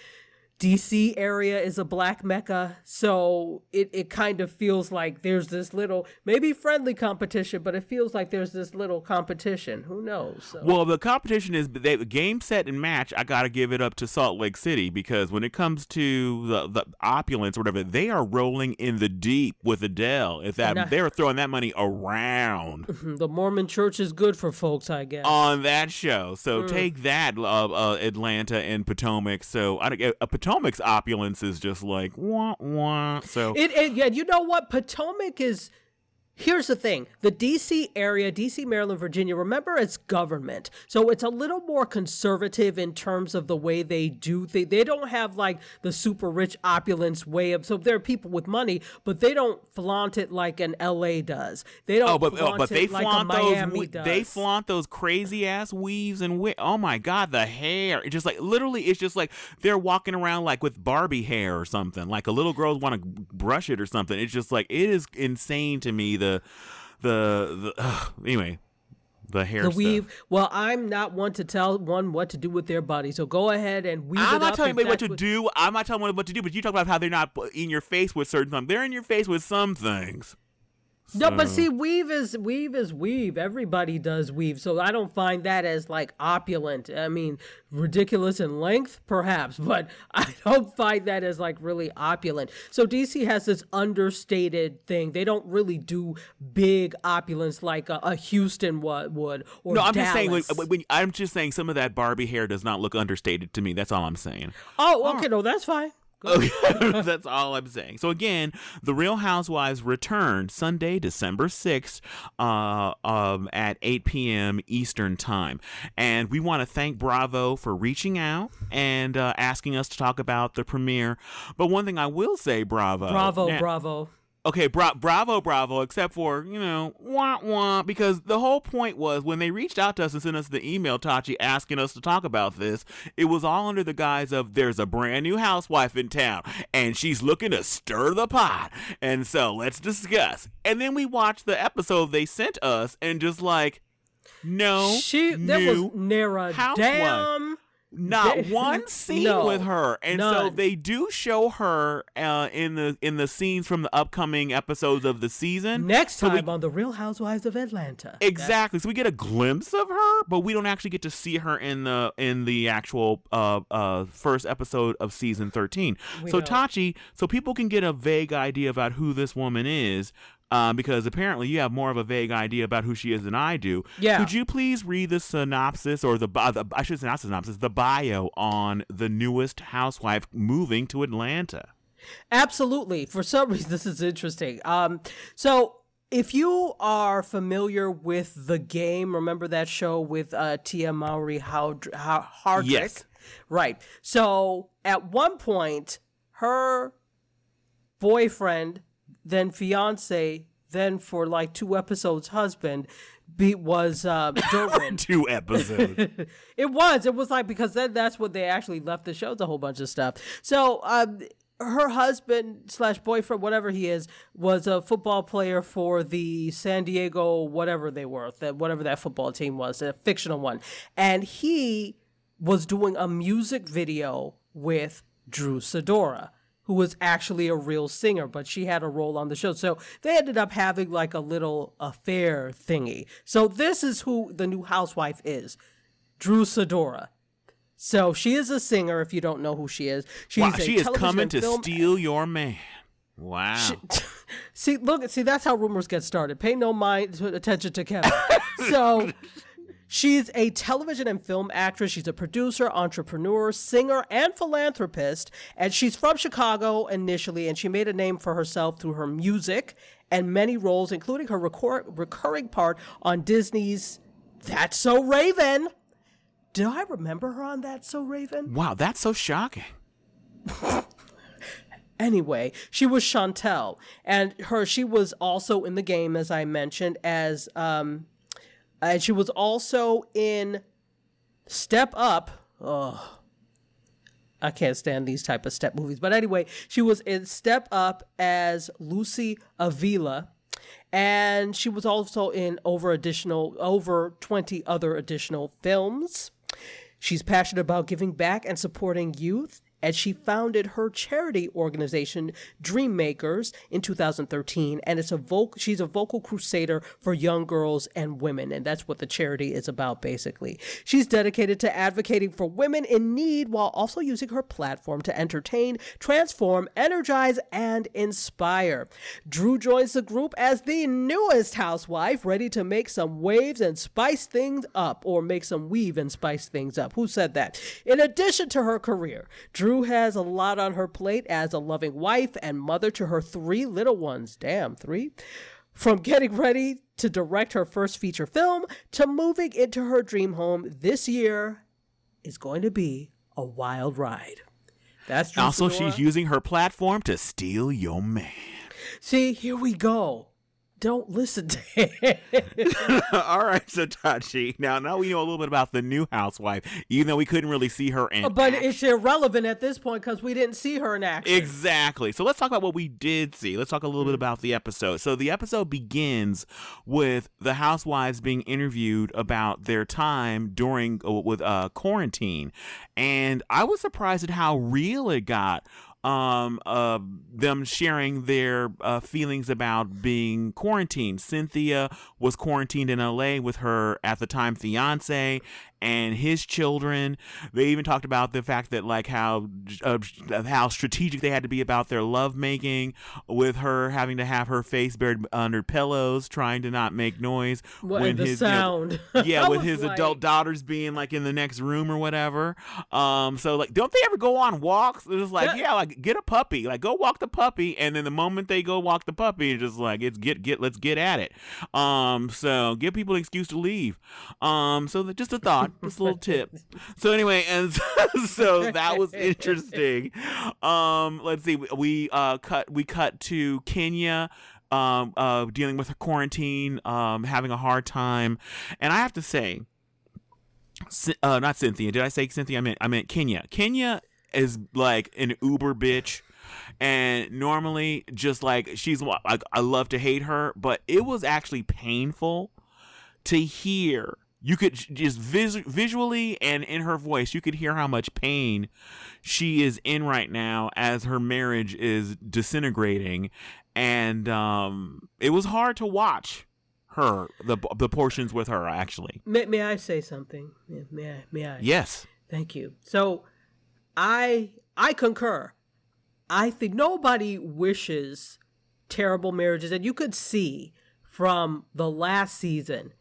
DC area is a black mecca, so it, it kind of feels like there's this little maybe friendly competition, but it feels like there's this little competition. Who knows? So. Well, the competition is they, game, set, and match. I got to give it up to Salt Lake City because when it comes to the, the opulence or whatever, they are rolling in the deep with Adele. If that I- they're throwing that money around the Mormon Church is good for folks, I guess. on that show. So take that, uh, uh, Atlanta and Potomac. So I don't get uh, Potomac's opulence is just like wah wah. So It, it yeah, you know what? Potomac is. Here's the thing: the D.C. area, D.C., Maryland, Virginia. Remember, it's government, so it's a little more conservative in terms of the way they do things. They don't have like the super rich opulence way of. So there are people with money, but they don't flaunt it like an L.A. does. They don't. Oh, but oh, flaunt but it they like flaunt a those Miami we- does. they flaunt those crazy ass weaves and oh my god the hair it's just like literally it's just like they're walking around like with Barbie hair or something like a little girls want to brush it or something it's just like it is insane to me the the the ugh, anyway the hair the stuff. weave. Well, I'm not one to tell one what to do with their body, so go ahead and weave I'm not telling anybody what to do. I'm not telling them what to do, but you talk about how they're not in your face with certain things. They're in your face with some things. No, but see, weave is weave is weave. Everybody does weave, so I don't find that as like opulent. I mean, ridiculous in length, perhaps, but I don't find that as like really opulent. So DC has this understated thing. They don't really do big opulence like a, a Houston would or No, I'm just saying. When, when, I'm just saying some of that Barbie hair does not look understated to me. That's all I'm saying. oh, okay, no, that's fine. Okay, that's all I'm saying. So again, the Real Housewives return Sunday, December sixth, uh, um, at 8 p.m. Eastern time, and we want to thank Bravo for reaching out and uh, asking us to talk about the premiere. But one thing I will say, Bravo, Bravo, now- bravo. Okay, bra- bravo, bravo, except for, you know, wah wah, because the whole point was when they reached out to us and sent us the email, Tachi, asking us to talk about this, it was all under the guise of there's a brand new housewife in town and she's looking to stir the pot. And so let's discuss. And then we watched the episode they sent us and just like, no, She there was Nara housewife. damn. Not one scene No, with her. And so they do show her uh, in the in the scenes from the upcoming episodes of the season. Next So we- time on the Real Housewives of Atlanta. exactly. So we get a glimpse of her but we don't actually get to see her in the in the actual uh uh first episode of season 13 We so tachi so people can get a vague idea about who this woman is uh, because apparently you have more of a vague idea about who she is than I do. Yeah. Could you please read the synopsis or the, bi- the I should say not synopsis, the bio on the newest housewife moving to Atlanta? Absolutely. For some reason, this is interesting. Um, so if you are familiar with the game, remember that show with uh, Tia Mowry How- Hardrict? Yes. Right. So at one point, her boyfriend, then fiance, then for like two episodes, husband, be, was uh, Derwin. Two episodes. it was. It was like because then that's what they actually left the show. It's a whole bunch of stuff. So um, her husband slash boyfriend, whatever he is, was a football player for the San Diego, whatever they were, that whatever that football team was, a fictional one, and he was doing a music video with Drew Sidora who was actually a real singer, but she had a role on the show. So they ended up having like a little affair thingy. So this is who the new housewife is Drew Sidora. So she is a singer. If you don't know who she is, she's wow, she is coming to steal your man. Wow. She, see, look, see, that's how rumors get started. Pay no mind attention to Kevin. so she's a television and film actress. She's a producer, entrepreneur, singer, and philanthropist. And she's from Chicago initially, and she made a name for herself through her music and many roles, including her recor- recurring part on Disney's That's So Raven. Do I remember her on That's So Raven? Wow, that's so shocking. anyway, she was Chantel, and her she was also in the game as I mentioned as um, and she was also in Step Up. Oh, I can't stand these type of step movies. But anyway, she was in Step Up as Lucy Avila. And she was also in over additional over 20 other additional films. She's passionate about giving back and supporting youth and she founded her charity organization Dream Makers in 2013 and it's a vocal she's a vocal crusader for young girls and women and that's what the charity is about basically. She's dedicated to advocating for women in need while also using her platform to entertain, transform, energize and inspire. Drew joins the group as the newest housewife ready to make some waves and spice things up or make some weave and spice things up. Who said that? In addition to her career, Drew has a lot on her plate as a loving wife and mother to her three little ones. Damn, three. From getting ready to direct her first feature film to moving into her dream home this year is going to be a wild ride. That's Drew also Sidora. she's using her platform to steal your man. See, here we go. Don't listen to him. All right, so Tachi. Now, now we know a little bit about the new housewife, even though we couldn't really see her in. but action. it's irrelevant at this point because we didn't see her in action. Exactly. So let's talk about what we did see. Let's talk a little bit about the episode. So the episode begins with the housewives being interviewed about their time during uh, with uh, quarantine, and I was surprised at how real it got um, uh, them sharing their uh, feelings about being quarantined. Cynthia was quarantined in LA with her at the time fiance and his children. They even talked about the fact that like how uh, how strategic they had to be about their lovemaking with her having to have her face buried under pillows, trying to not make noise What, when the his you know, sound. yeah, with his like- adult daughters being like in the next room or whatever. Um, so like, don't they ever go on walks? It's like, Yeah. yeah, like get a puppy, like go walk the puppy, and then the moment they go walk the puppy, it's just like it's get get let's get at it. Um, so give people an excuse to leave. Um, so that, just a thought, just little tip. So anyway, and so that was interesting. Um, let's see, we, uh cut we cut to Kenya um, uh, dealing with quarantine, um, having a hard time, and I have to say, uh, not Cynthia. Did I say Cynthia? I meant I meant Kenya. Kenya is like an uber bitch. And normally, just like she's like, I love to hate her, but it was actually painful to hear. You could just vis- visually and in her voice, you could hear how much pain she is in right now as her marriage is disintegrating, and um, it was hard to watch her the the portions with her actually. May, may I say something? May, may I? May I? Yes. Thank you. So, I I concur. I think nobody wishes terrible marriages, and you could see from the last season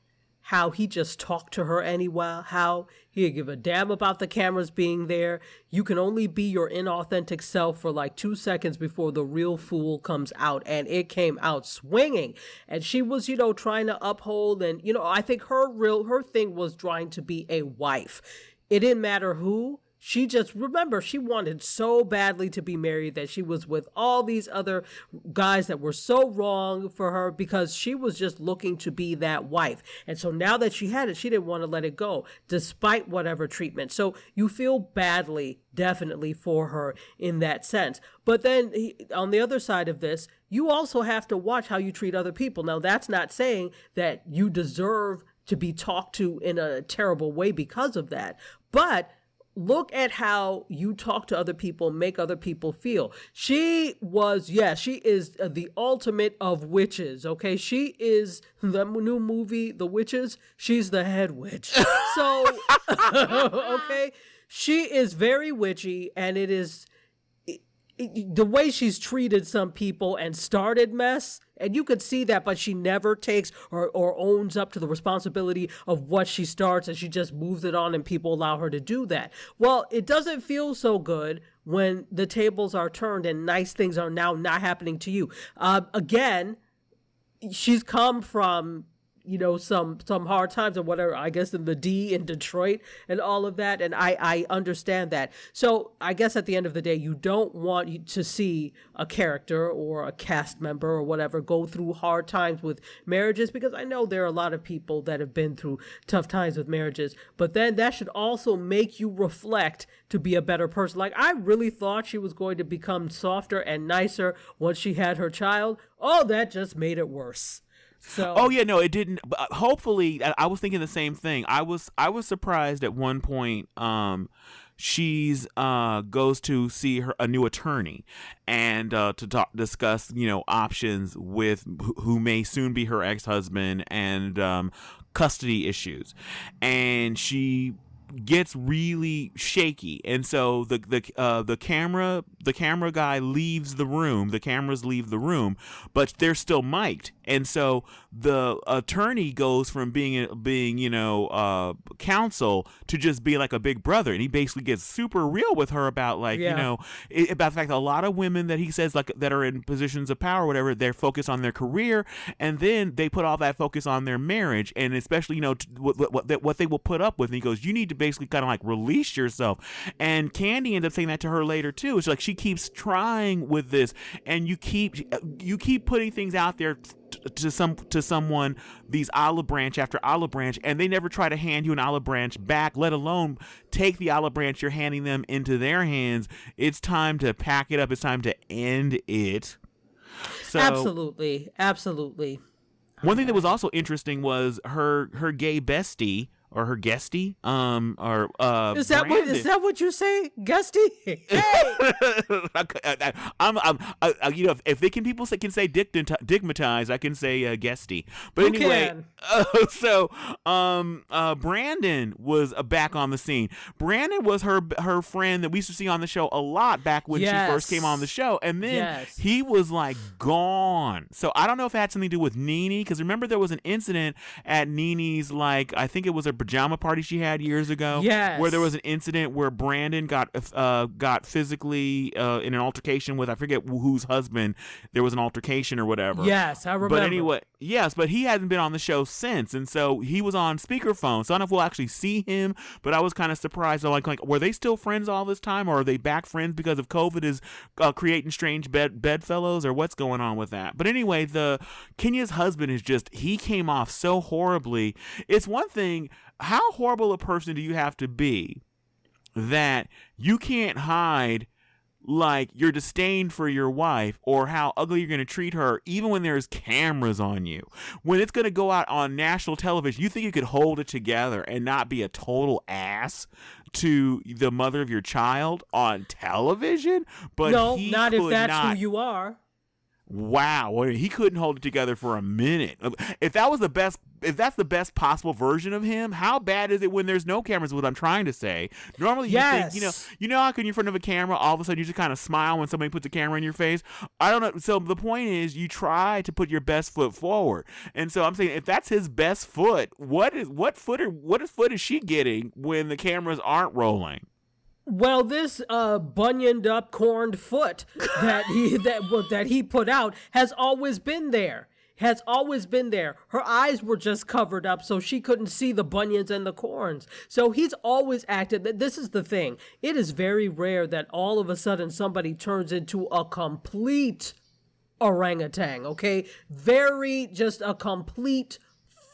how he just talked to her anyway, how he didn't give a damn about the cameras being there. You can only be your inauthentic self for like two seconds before the real fool comes out, and it came out swinging. And she was, you know, trying to uphold, and you know, I think her real her thing was trying to be a wife. It didn't matter who she just remember she wanted so badly to be married that she was with all these other guys that were so wrong for her because she was just looking to be that wife. And so now that she had it, she didn't want to let it go despite whatever treatment. So you feel badly definitely for her in that sense. But then he, on the other side of this, you also have to watch how you treat other people. Now that's not saying that you deserve to be talked to in a terrible way because of that. But look at how you talk to other people, make other people feel. She was, yeah, she is the ultimate of witches. Okay, she is the new movie, The Witches. She's the head witch. So, okay, she is very witchy, and it is the way she's treated some people and started mess and you could see that but she never takes or, or owns up to the responsibility of what she starts and she just moves it on and people allow her to do that. Well it doesn't feel so good when the tables are turned and nice things are now not happening to you. Uh, again she's come from you know some some hard times or whatever i guess in the d in detroit and all of that and i i understand that. So i guess at the end of the day you don't want to see a character or a cast member or whatever go through hard times with marriages because i know there are a lot of people that have been through tough times with marriages but then that should also make you reflect to be a better person. Like i really thought she was going to become softer and nicer once she had her child. Oh that just made it worse so Oh yeah, no, it didn't. But uh, hopefully, I, was thinking the same thing. I was I was surprised at one point. Um, she's uh goes to see her a new attorney and uh to talk discuss you know options with who may soon be her ex-husband and um custody issues and she gets really shaky. And so the the uh, the camera the camera guy leaves the room the cameras leave the room but they're still mic'd. And so the attorney goes from being being you know uh, counsel to just be like a big brother. And he basically gets super real with her about like yeah. you know it, about the fact that a lot of women that he says like that are in positions of power whatever they're focused on their career. And then they put all that focus on their marriage. And especially you know what, what, what they will put up with. And he goes you need to basically kind of like release yourself. And Kandi ends up saying that to her later too. It's like she keeps trying with this, and you keep you keep putting things out there to some to someone these olive branch after olive branch and they never try to hand you an olive branch back let alone take the olive branch you're handing them into their hands. It's time to pack it up. It's time to end it. So absolutely. Absolutely. One thing that was also interesting was her her gay bestie or her guestie, um, or uh, is that Brandon. what is that what you say, guestie? Hey, I'm, I'm, I, I, you know, if, if, they can, people say, can say digmatize, I can say uh, guestie. But Who anyway, uh, so um, uh, Brandon was uh, back on the scene. Brandon was her her friend that we used to see on the show a lot back when yes. she first came on the show, and then yes. he was like gone. So I don't know if it had something to do with NeNe because remember there was an incident at NeNe's like I think it was a pajama party she had years ago. Yes. Where there was an incident where Brandon got uh, got physically uh, in an altercation with I forget whose husband. There was an altercation or whatever. Yes, I remember. But anyway, yes, but he hasn't been on the show since, and so he was on speakerphone. So I don't know if we'll actually see him. But I was kind of surprised. Like, like, were they still friends all this time, or are they back friends because of COVID is uh, creating strange bed bedfellows, or what's going on with that? But anyway, the Kenya's husband is just he came off so horribly. It's one thing how horrible a person do you have to be that you can't hide like your disdain for your wife or how ugly you're going to treat her even when there's cameras on you when it's going to go out on national television you think you could hold it together and not be a total ass to the mother of your child on television but no not if that's not. who you are wow he couldn't hold it together for a minute. If that was the best if that's the best possible version of him how bad is it when there's no cameras what i'm trying to say? Normally you yes. think you know you know how can you're in front of a camera all of a sudden you just kind of smile when somebody puts a camera in your face? I don't know so the point is you try to put your best foot forward. And so i'm saying if that's his best foot what is what foot or what foot is she getting when the cameras aren't rolling well, this uh, bunioned up, corned foot that he that that he put out has always been there. has always been there. Her eyes were just covered up so she couldn't see the bunions and the corns. So he's always acted. That this is the thing. It is very rare that all of a sudden somebody turns into a complete orangutan, okay? Very just a complete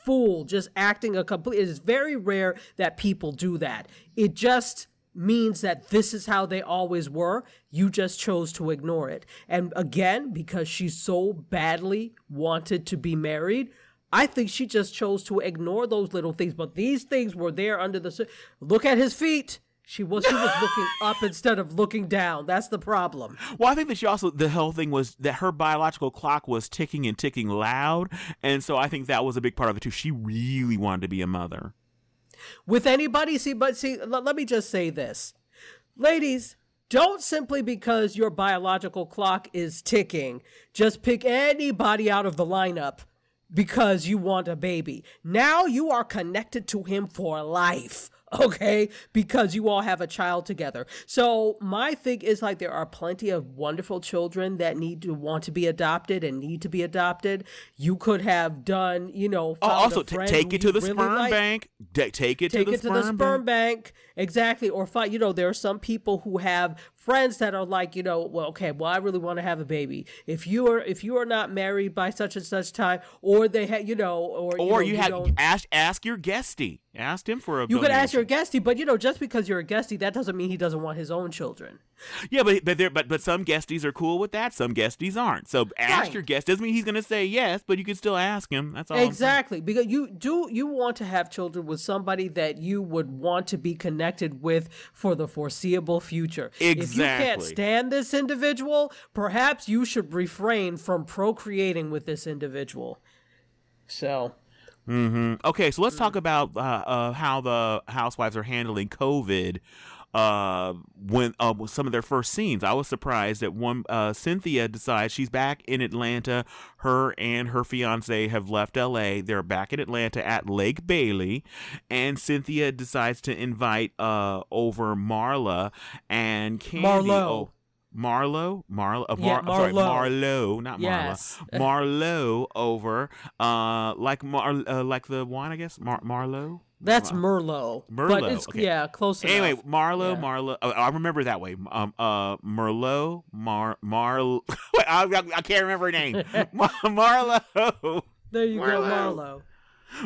fool, just acting a complete. It is very rare that people do that. It just means that this is how they always were. You just chose to ignore it. And again, because she so badly wanted to be married, I think she just chose to ignore those little things. But these things were there under the. Look at his feet. She was she was looking up instead of looking down. That's the problem. Well, I think that she also the whole thing was that her biological clock was ticking and ticking loud, and so I think that was a big part of it too. She really wanted to be a mother with anybody. See, but see, l- let me just say this. Ladies, don't simply because your biological clock is ticking, just pick anybody out of the lineup because you want a baby. Now you are connected to him for life. okay? Because you all have a child together. So my thing is like there are plenty of wonderful children that need to want to be adopted and need to be adopted. You could have done, you know, oh, also t- take it to the really sperm like. bank. Take it take to the it sperm to the sperm bank. bank. Exactly. Or find, you know, there are some people who have friends that are like, you know, well, okay, well, I really want to have a baby. If you are if you are not married by such and such time, or they have, you know, or or you, know, you, you have ask ask your guestie, asked him for a. You could ask your guestie, but you know, just because you're a guestie, that doesn't mean he doesn't want his own children. Yeah, but but there, but but some guesties are cool with that. Some guesties aren't. So ask right. your guest. Doesn't mean he's going to say yes, but you can still ask him. That's all. Exactly, because you do you want to have children with somebody that you would want to be connected with for the foreseeable future. Exactly. If you can't stand this individual, perhaps you should refrain from procreating with this individual. So. Mm-hmm. Okay, so let's talk about uh, uh, how the housewives are handling COVID uh, when uh, some of their first scenes. I was surprised that one uh, Cynthia decides she's back in Atlanta. Her and her fiance have left L.A. They're back in Atlanta at Lake Bailey, and Cynthia decides to invite uh, over Marla and Kandi. Marlo. Oh, Marlo, Marlo, uh, Mar- yeah, Marlo. sorry, Marlo, not yes. Marla, Marlo over, uh, like Mar, uh, like the wine, I guess, Mar- Marlo. That's Merlot. Merlot. But it's, okay. Yeah, close enough. Anyway, Marlo, yeah. Marlo. Oh, I remember that way. Um, uh, Merlot, Mar, Mar. Wait, I, I, can't remember her name. Mar- Marlo. There you Marlo. go, Marlo.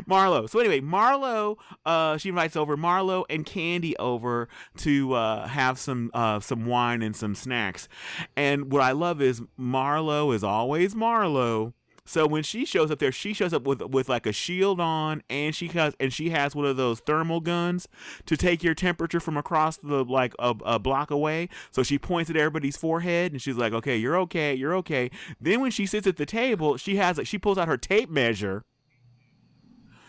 Marlo. So anyway, Marlo, uh, she invites over Marlo and Kandi over to uh, have some uh, some wine and some snacks. And what I love is Marlo is always Marlo so when she shows up there, she shows up with with like a shield on, and she has and she has one of those thermal guns to take your temperature from across the like a, a block away. So she points at everybody's forehead, and she's like, "Okay, you're okay, you're okay." Then when she sits at the table, she has she pulls out her tape measure.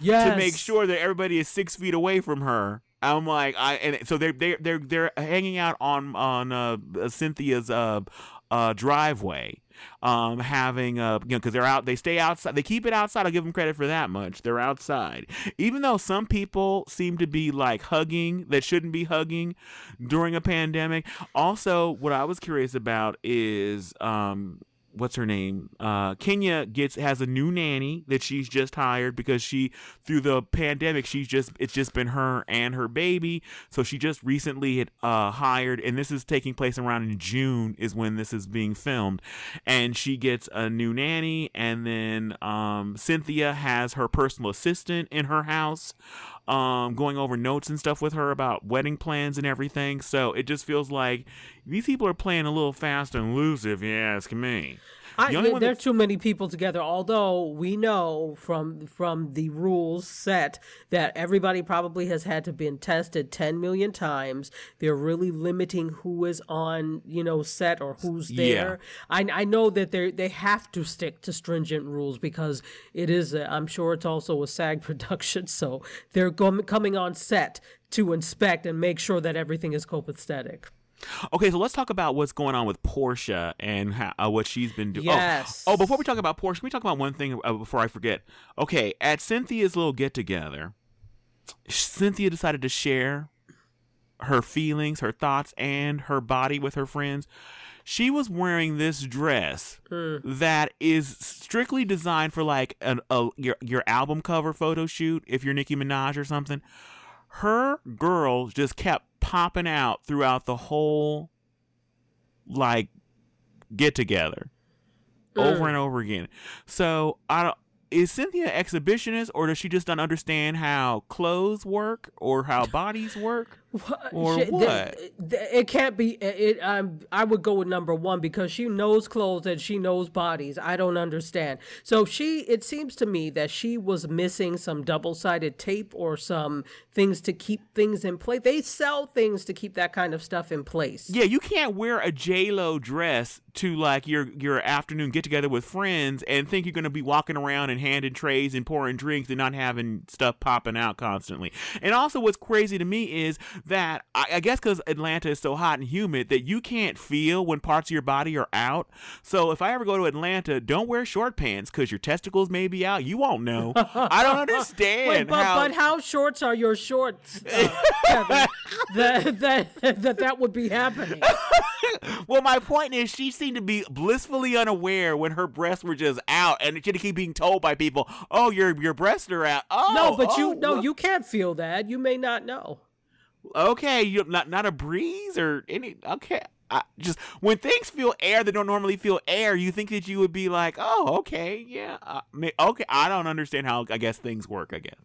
Yes. To make sure that everybody is six feet away from her. I'm like, I and so they're they're they're they're hanging out on on uh, Cynthia's uh, uh, driveway um, having a you know because they're out they stay outside they keep it outside i'll give them credit for that much they're outside. Even though some people seem to be like hugging that shouldn't be hugging during a pandemic also what i was curious about is um what's her name? Uh, Kenya gets has a new nanny that she's just hired because she through the pandemic she's just it's just been her and her baby. So she just recently had uh, hired, and this is taking place around in June is when this is being filmed, and she gets a new nanny, and then um, Cynthia has her personal assistant in her house um, going over notes and stuff with her about wedding plans and everything. So it just feels like these people are playing a little fast and loose, if you ask me. I, the there are too many people together. Although we know from from the rules set that everybody probably has had to been tested ten million times. They're really limiting who is on you know set or who's there. Yeah. I I know that they they have to stick to stringent rules because it is. i am sure it's also a SAG production, so they're go- coming on set to inspect and make sure that everything is copacetic. Okay, so let's talk about what's going on with Porsha and how, uh, what she's been doing. Oh, yes. Oh, oh, before we talk about Porsha, can we talk about one thing uh, before I forget? Okay, at Cynthia's little get together, Cynthia decided to share her feelings, her thoughts, and her body with her friends. she was wearing this dress Hmm. that is strictly designed for like an, a your your album cover photo shoot if you're Nicki Minaj or something. Her girls just kept popping out throughout the whole like get together over Mm. and over again. So I don't. Is Cynthia exhibitionist, or does she just not understand how clothes work or how bodies work? What? Or th- what? th- It can't be. It. Um, I would go with number one because she knows clothes and she knows bodies. I don't understand. So she. It seems to me that she was missing some double-sided tape or some things to keep things in place. They sell things to keep that kind of stuff in place. Yeah, you can't wear a J Lo dress to like your your afternoon get together with friends and think you're gonna be walking around and handing trays and pouring drinks and not having stuff popping out constantly. And also, what's crazy to me is that I, I guess because Atlanta is so hot and humid that you can't feel when parts of your body are out. So if I ever go to Atlanta, don't wear short pants because your testicles may be out. You won't know. I don't understand Wait, but how. but how shorts are your shorts? Uh, Kevin? that, that that that would be happening. well, my point is, she seemed to be blissfully unaware when her breasts were just out, and she to keep being told by people, "Oh, your your breasts are out." Oh, No, but oh, you no, wha- you can't feel that. You may not know. Okay, you not not a breeze or any. Okay, I, just when things feel air that don't normally feel air, you think that you would be like, "Oh, okay, yeah, uh, okay." I don't understand how I guess things work. I guess.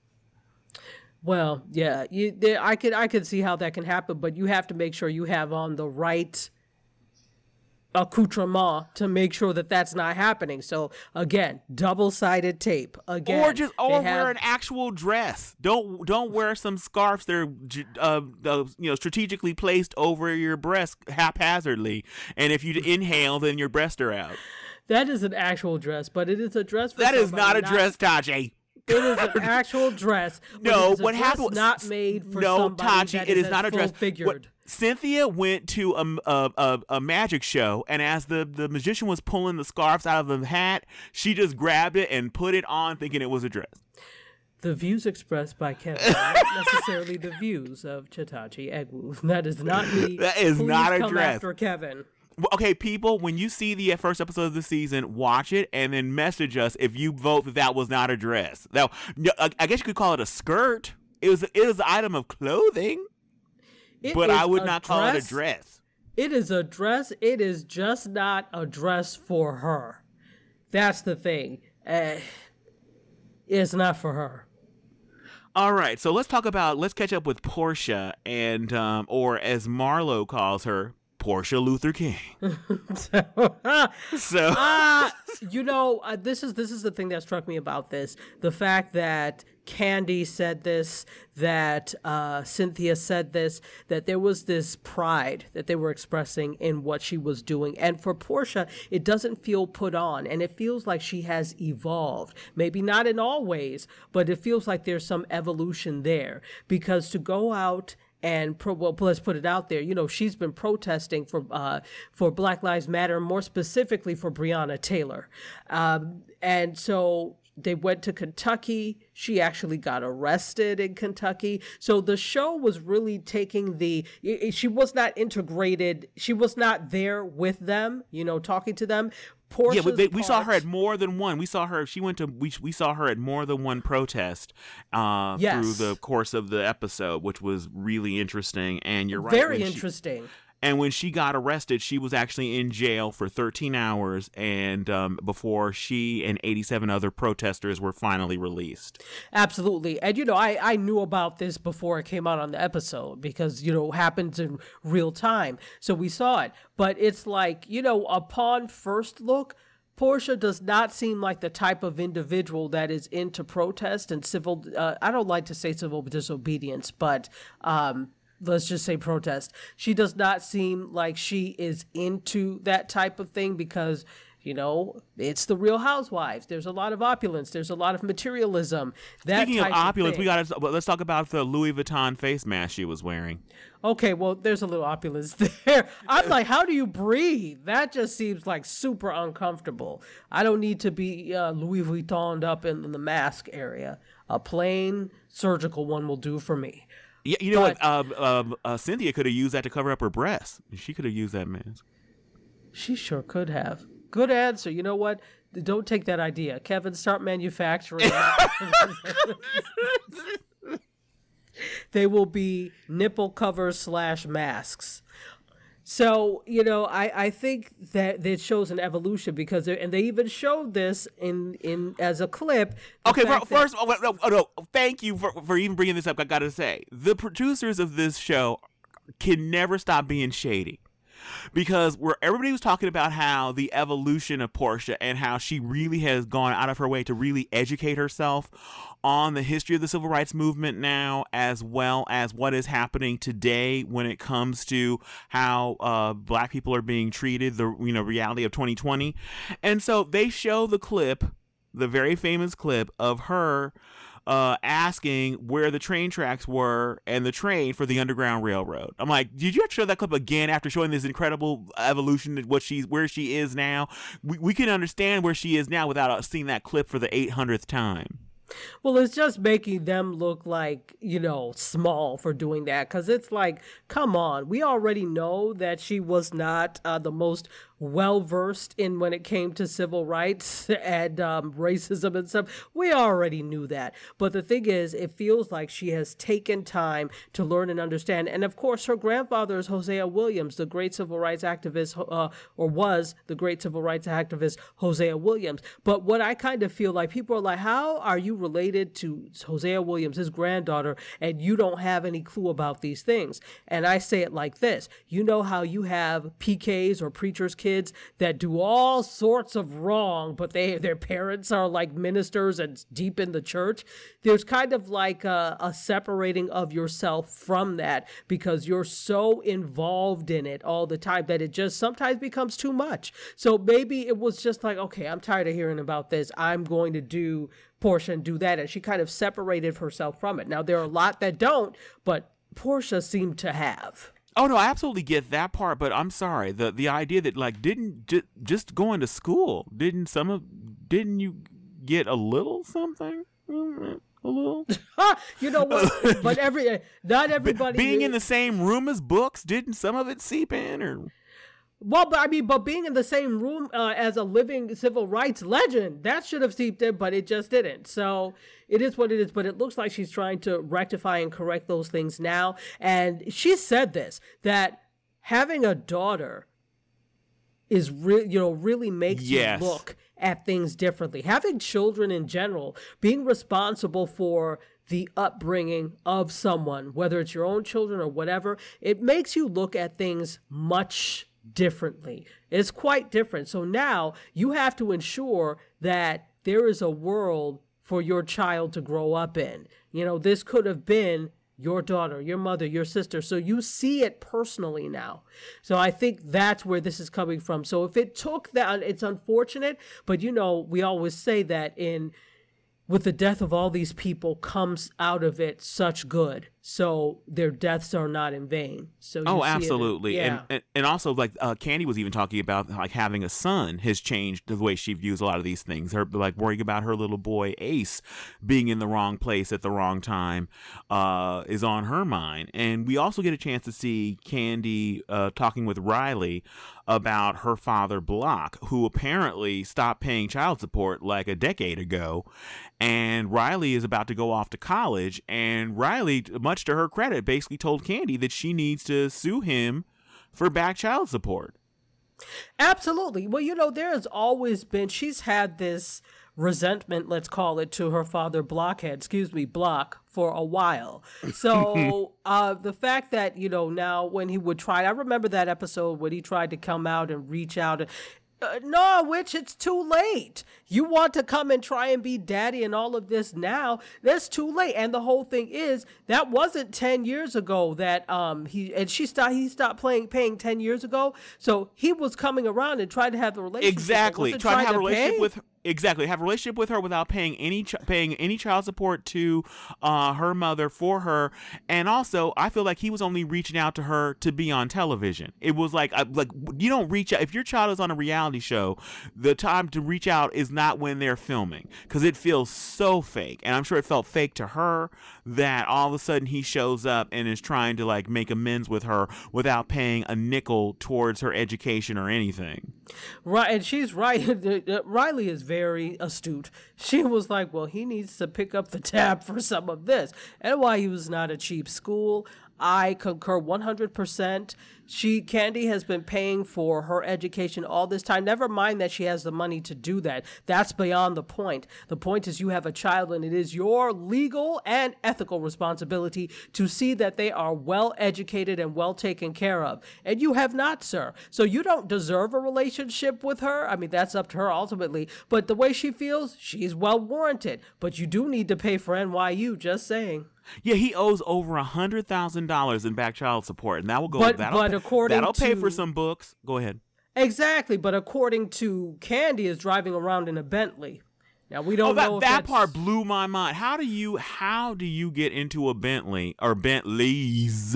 Well, yeah, you, I could I could see how that can happen, but you have to make sure you have on the right accoutrement to make sure that that's not happening. So again, double-sided tape. Again, or just or have- wear an actual dress. Don't don't wear some scarves that are uh, uh, you know strategically placed over your breast haphazardly. And if you inhale, then your breasts are out. that is an actual dress, but it is a dress. For That is not a dress, Tachi. It is an actual dress. No, is what dress happened? Not made for no, somebody Tachi. that It is as not a dress. What- full-figured. Cynthia went to a, a, a, a magic show, and as the, the magician was pulling the scarves out of the hat, she just grabbed it and put it on, thinking it was a dress. The views expressed by Kevin are not necessarily the views of Chitachi Egwu. That is not me. That is Please not a come dress. After Kevin. Okay, people, when you see the first episode of the season, watch it and then message us if you vote that that was not a dress. Now, I guess you could call it a skirt. It was it was an item of clothing, It but I would not call it a dress. It is a dress. It is just not a dress for her. That's the thing. Uh, it's not for her. All right, so let's talk about let's catch up with Porsha and um, or as Marlo calls her, Porsha Luther King. So Ah, you know, uh, this is this is the thing that struck me about this: the fact that Kandi said this, that uh, Cynthia said this, that there was this pride that they were expressing in what she was doing, and for Porsha, it doesn't feel put on, and it feels like she has evolved. Maybe not in all ways, but it feels like there's some evolution there because to go out and pro, well, let's put it out there. You know, she's been protesting for uh, for Black Lives Matter, more specifically for Breonna Taylor, um, and so they went to Kentucky. She actually got arrested in Kentucky. So the show was really taking the. She was not integrated. She was not there with them. You know, talking to them. Yeah, Porsha's we, they, we saw her at more than one. We saw her. She went to. We we saw her at more than one protest uh, through the course of the episode, which was really interesting. And you're right. Very when she- interesting. And when she got arrested, she was actually in jail for 13 hours, and um, before she and 87 other protesters were finally released. Absolutely. And, you know, I, I knew about this before it came out on the episode because, you know, it happens in real time. So we saw it. But it's like, you know, upon first look, Porsha does not seem like the type of individual that is into protest and civil. Uh, I don't like to say civil disobedience, but um, let's just say protest. She does not seem like she is into that type of thing because you know it's the Real Housewives. There's a lot of opulence. There's a lot of materialism. That Speaking of opulence, thing. we got to let's talk about the Louis Vuitton face mask she was wearing. Okay, well, there's a little opulence there. I'm like, how do you breathe? That just seems like super uncomfortable. I don't need to be uh, Louis Vuittoned up in, in the mask area. A plain surgical one will do for me. Yeah, you know what? Um, um, uh, Cynthia could have used that to cover up her breasts. She could have used that mask. She sure could have. Good answer. You know what? Don't take that idea. Kevin, start manufacturing. they will be nipple covers slash masks. So you know, I, I think that it shows an evolution because and they even showed this in in as a clip. Okay, first, that, oh, no, no, thank you for for even bringing this up. I gotta say, the producers of this show can never stop being shady because where everybody was talking about how the evolution of Porsha and how she really has gone out of her way to really educate herself on the history of the civil rights movement now, as well as what is happening today when it comes to how uh, black people are being treated, the you know reality of 2020, and so they show the clip, the very famous clip of her uh, asking where the train tracks were and the train for the Underground Railroad. I'm like, did you have to show that clip again after showing this incredible evolution of what she's where she is now? We, we can understand where she is now without uh, seeing that clip for the 800th time. Well, it's just making them look like, you know, small for doing that. Because it's like, come on, we already know that she was not uh, the most well versed in when it came to civil rights and um, racism and stuff. We already knew that. But the thing is, it feels like she has taken time to learn and understand. And of course, her grandfather is Hosea Williams, the great civil rights activist, uh, or was the great civil rights activist Hosea Williams. But what I kind of feel like people are like, how are you related to Hosea Williams, his granddaughter, and you don't have any clue about these things? And I say it like this you know how you have PKs or preachers' kids kids that do all sorts of wrong, but they their parents are like ministers and deep in the church. There's kind of like a, a separating of yourself from that because you're so involved in it all the time that it just sometimes becomes too much. So maybe it was just like, okay, I'm tired of hearing about this. I'm going to do Porsha and do that. And she kind of separated herself from it. Now, there are a lot that don't, but Porsha seemed to have. Oh no, I absolutely get that part, but I'm sorry. The the idea that like didn't j- just going to school, didn't some of didn't you get a little something? A little. you know what? but every not everybody being in the same room as books, didn't some of it seep in or well, but I mean, but being in the same room uh, as a living civil rights legend, that should have seeped in, but it just didn't. So it is what it is. But it looks like she's trying to rectify and correct those things now. And she said this that having a daughter is really, you know, really makes yes. you look at things differently. Having children in general, being responsible for the upbringing of someone, whether it's your own children or whatever, it makes you look at things much differently. It's quite different. So now you have to ensure that there is a world for your child to grow up in. You know, this could have been your daughter, your mother, your sister. So you see it personally now. So I think that's where this is coming from. So if it took that, it's unfortunate, but you know, we always say that in with the death of all these people comes out of it such good so their deaths are not in vain. So oh absolutely. Yeah. and, and, also like uh, Kandi was even talking about like having a son has changed the way she views a lot of these things. Her like worrying about her little boy ace being in the wrong place at the wrong time uh, is on her mind. And we also get a chance to see Kandi uh, talking with riley about her father block who apparently stopped paying child support like a decade ago. And riley is about to go off to college and riley much to her credit, basically told Kandi that she needs to sue him for back child support. Absolutely. Well, you know, there has always been, she's had this resentment, let's call it, to her father, Blockhead, excuse me, Block, for a while. So uh, the fact that, you know, now when he would try, I remember that episode when he tried to come out and reach out. Uh, no, which it's too late. You want to come and try and be daddy and all of this now. That's too late. And the whole thing is that wasn't 10 years ago that um he and she stopped he stopped playing paying 10 years ago. So he was coming around and trying to have the relationship. Exactly. Trying, trying, to have a relationship pay? with Exactly, have a relationship with her without paying any ch- paying any child support to uh, her mother for her, and also I feel like he was only reaching out to her to be on television. It was like like you don't reach out if your child is on a reality show. The time to reach out is not when they're filming because it feels so fake, and I'm sure it felt fake to her that all of a sudden he shows up and is trying to like make amends with her without paying a nickel towards her education or anything. Right, and she's right. Riley is very astute. She was like, well, he needs to pick up the tab for some of this. NYU is not a cheap school. I concur 100%. She Kandi has been paying for her education all this time. Never mind that she has the money to do that. That's beyond the point. The point is you have a child and it is your legal and ethical responsibility to see that they are well educated and well taken care of. And you have not, sir. So you don't deserve a relationship with her. I mean, that's up to her ultimately. But the way she feels, she's well warranted. But you do need to pay for NYU, just saying. Yeah, he owes over a hundred thousand dollars in back child support, and that will go. But, that'll, but according that'll to, pay for some books. Go ahead. Exactly, but according to Kandi, is driving around in a Bentley. Now we don't oh, that, know that part blew my mind. How do you how do you get into a Bentley or Bentleys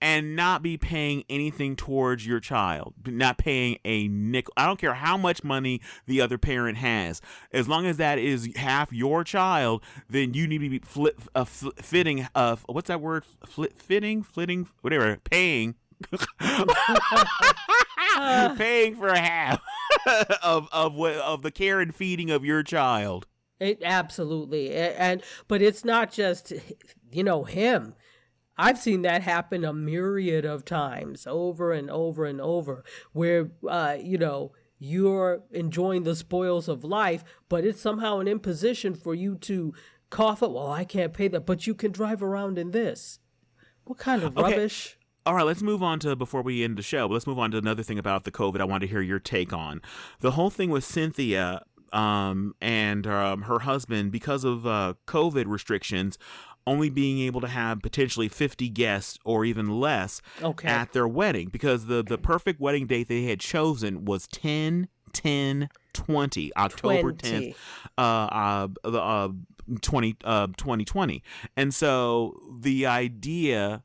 and not be paying anything towards your child, not paying a nickel. I don't care how much money the other parent has. As long as that is half your child, then you need to be flip, uh, fl- fitting uh, what's that word? Fl- fitting, flitting, whatever, paying. paying for half of of of the care and feeding of your child. It absolutely and but it's not just you know him I've seen that happen a myriad of times over and over and over where, uh, you know, you're enjoying the spoils of life, but it's somehow an imposition for you to cough up, well, I can't pay that, but you can drive around in this. What kind of okay. rubbish? All right, let's move on to before we end the show. Let's move on to another thing about the COVID. I want to hear your take on the whole thing with Cynthia um, and um, her husband because of uh, COVID restrictions only being able to have potentially 50 guests or even less okay. at their wedding because the, the perfect wedding date they had chosen was 10 10 20 october 20. 10th uh, uh, uh, 20, uh, 2020 and so the idea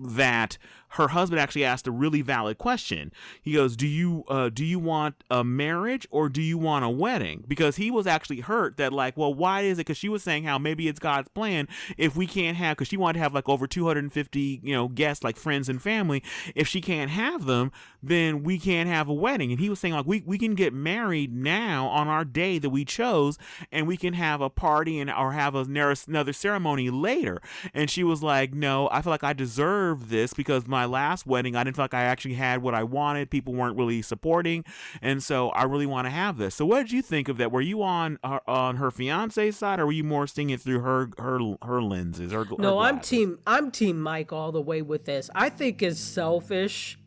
that her husband actually asked a really valid question. He goes, "Do you uh, do you want a marriage or do you want a wedding?" Because he was actually hurt that like, well, why is it? Because she was saying how maybe it's God's plan if we can't have because she wanted to have like over 250 you know guests like friends and family. If she can't have them, then we can't have a wedding. And he was saying like we we can get married now on our day that we chose, and we can have a party and or have another ceremony later. And she was like, "No, I feel like I deserve this because my my last wedding, I didn't feel like I actually had what I wanted. People weren't really supporting, and so I really want to have this. So, what did you think of that? Were you on her, on her fiance's side, or were you more seeing it through her her her lenses? Her, no, her I'm team I'm team Mike all the way with this. I think it's selfish,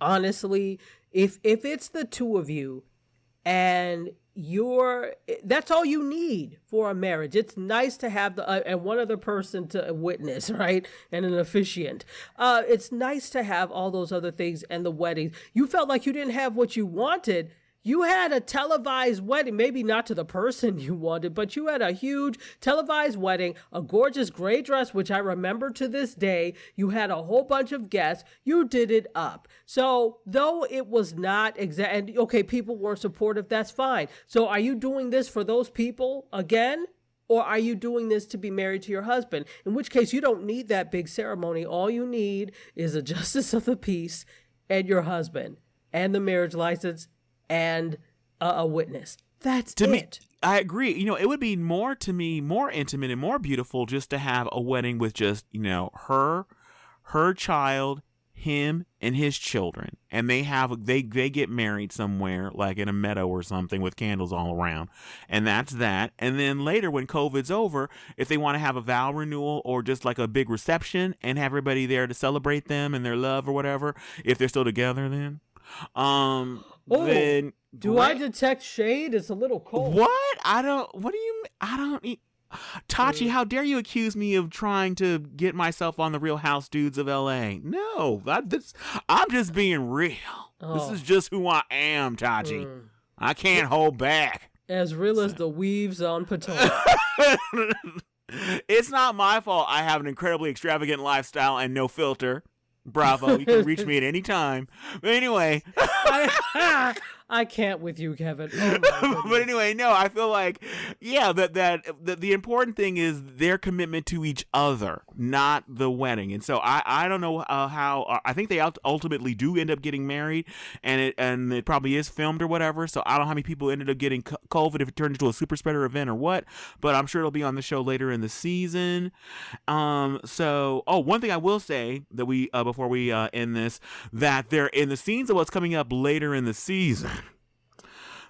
honestly. If if it's the two of you, and you're that's all you need for a marriage. It's nice to have the uh, and one other person to witness right? And an officiant. Uh it's nice to have all those other things and the weddings. You felt like you didn't have what you wanted you had a televised wedding, maybe not to the person you wanted, but you had a huge televised wedding, a gorgeous gray dress, which I remember to this day. You had a whole bunch of guests. You did it up. So, though it was not exact, and okay, people weren't supportive, that's fine. So, are you doing this for those people again? Or are you doing this to be married to your husband? In which case, you don't need that big ceremony. All you need is a justice of the peace and your husband and the marriage license and a, a witness. That's to it. Me, I agree. You know, it would be more to me more intimate and more beautiful just to have a wedding with just, you know, her, her child, him and his children and they have they they get married somewhere like in a meadow or something with candles all around and that's that and then later when covid's over if they want to have a vow renewal or just like a big reception and have everybody there to celebrate them and their love or whatever if they're still together then um oh, then do I detect shade? It's a little cold. What? I don't. What do you? I don't. Tachi, how dare you accuse me of trying to get myself on the Real House Dudes of L.A.? No, I, this, I'm just being real. Oh. This is just who I am, Tachi. Mm. I can't hold back. As real as the weaves on Potomac. it's not my fault. I have an incredibly extravagant lifestyle and no filter. Bravo. You can reach me at any time. But anyway. I, can't with you, Kevin. Oh but anyway, no, I feel like, yeah, that, that that the important thing is their commitment to each other, not the wedding. And so I, I don't know uh, how. Uh, I think they ultimately do end up getting married, and it and it probably is filmed or whatever. So I don't know how many people ended up getting COVID if it turned into a super spreader event or what. But I'm sure it'll be on the show later in the season. Um. So oh, one thing I will say that we uh, before we uh, end this that they're in the scenes of what's coming up later in the season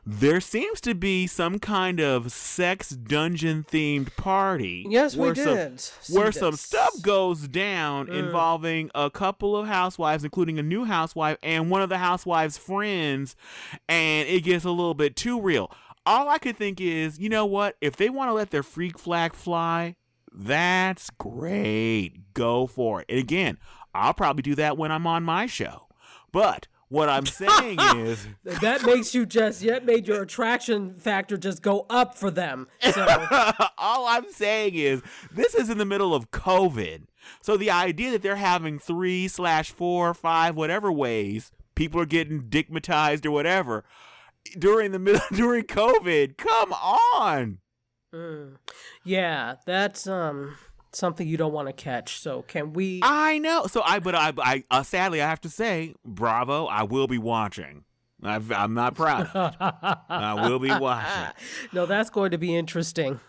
there seems to be some kind of sex dungeon themed party. Yes, we did. Some, where some stuff goes down mm. involving a couple of housewives, including a new housewife and one of the housewives' friends, and it gets a little bit too real. All I could think is, you know what? If they want to let their freak flag fly, that's great. Go for it. And again, I'll probably do that when I'm on my show. But what I'm saying is that makes you just yet made your attraction factor just go up for them. So all I'm saying is this is in the middle of COVID. So the idea that they're having three slash four, five, whatever ways people are getting digmatized or whatever during the middle during COVID, come on. Mm. Yeah, that's um something you don't want to catch. So can we? I know. So I, but I, I uh, sadly I have to say, bravo. I will be watching. i am not proud. I will be watching. No, that's going to be interesting.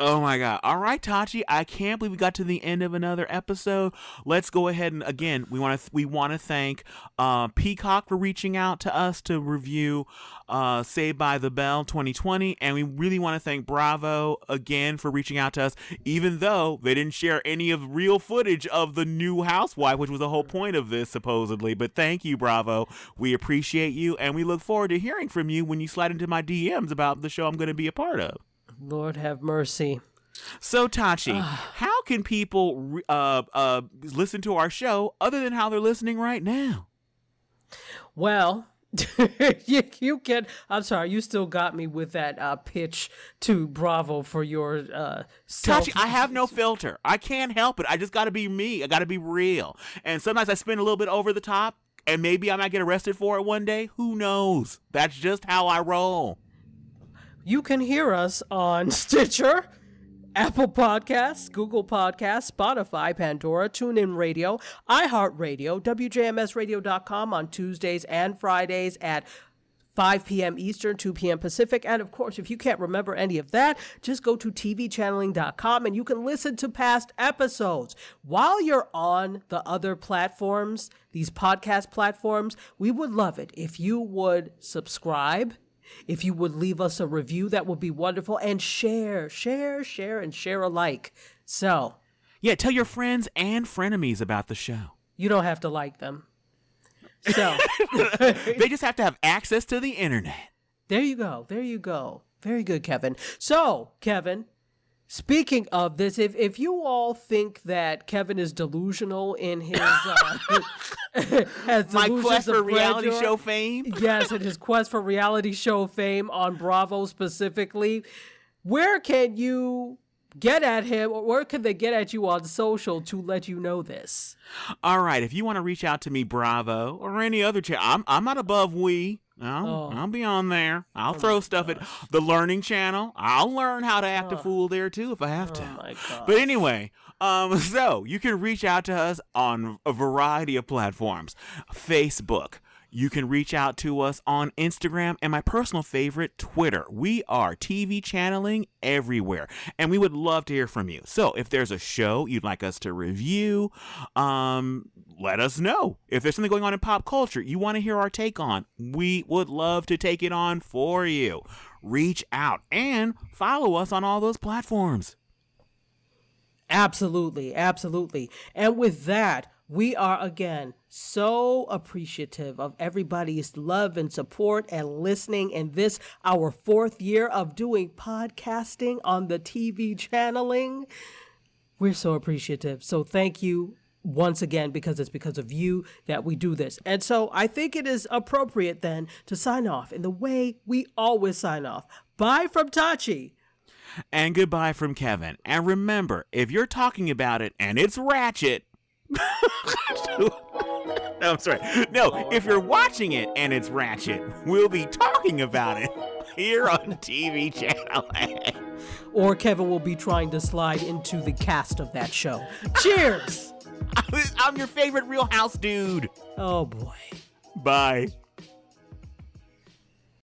Oh my god. All right, Tachi, I can't believe we got to the end of another episode. Let's go ahead and again, we want to th- we want to thank uh, Peacock for reaching out to us to review uh, Saved by the Bell 2020 and we really want to thank Bravo again for reaching out to us even though they didn't share any of real footage of the new housewife, which was the whole point of this supposedly. But thank you, Bravo. We appreciate you and we look forward to hearing from you when you slide into my DMs about the show I'm going to be a part of. Lord have mercy. So Tachi, how can people uh, uh, listen to our show other than how they're listening right now? Well, you, you can. I'm sorry, you still got me with that uh, pitch to Bravo for your uh, Tachi. I have no filter. I can't help it. I just got to be me. I got to be real. And sometimes I spin a little bit over the top, and maybe I might get arrested for it one day. Who knows? That's just how I roll. You can hear us on Stitcher, Apple Podcasts, Google Podcasts, Spotify, Pandora, TuneIn Radio, iHeartRadio, WJMSradio.com on Tuesdays and Fridays at 5 p.m. Eastern, 2 p.m. Pacific. And of course, if you can't remember any of that, just go to tvchanneling.com and you can listen to past episodes. While you're on the other platforms, these podcast platforms, we would love it if you would subscribe if you would leave us a review, that would be wonderful. And share, share, share, and share alike. So, yeah, tell your friends and frenemies about the show. You don't have to like them. So, they just have to have access to the internet. There you go. There you go. Very good, Kevin. So, Kevin, Speaking of this, if, if you all think that Kevin is delusional in his uh, my quest for reality show fame, yes, in his quest for reality show fame on Bravo specifically, where can you get at him or where can they get at you on social to let you know this? All right, if you want to reach out to me, Bravo or any other channel, I'm I'm not above we. I'll, oh. I'll be on there. I'll oh throw stuff gosh. at the Learning Channel. I'll learn how to act oh. a fool there too if I have to. Oh but anyway, um, so you can reach out to us on a variety of platforms: Facebook, you can reach out to us on Instagram and my personal favorite, Twitter. We are TV channeling everywhere, and we would love to hear from you. So if there's a show you'd like us to review, um, let us know. If there's something going on in pop culture you want to hear our take on, we would love to take it on for you. Reach out and follow us on all those platforms. Absolutely, absolutely. And with that, we are again so appreciative of everybody's love and support and listening in this, our fourth year of doing podcasting on the TV channeling. We're so appreciative. So thank you once again because it's because of you that we do this. And so I think it is appropriate then to sign off in the way we always sign off. Bye from Tachi. And goodbye from Kevin. And remember, if you're talking about it and it's ratchet. no, I'm sorry. No, if you're watching it and it's ratchet, we'll be talking about it here on TV Channel A. Or Kevin will be trying to slide into the cast of that show. Cheers! I'm your favorite Real House dude. Oh boy. Bye.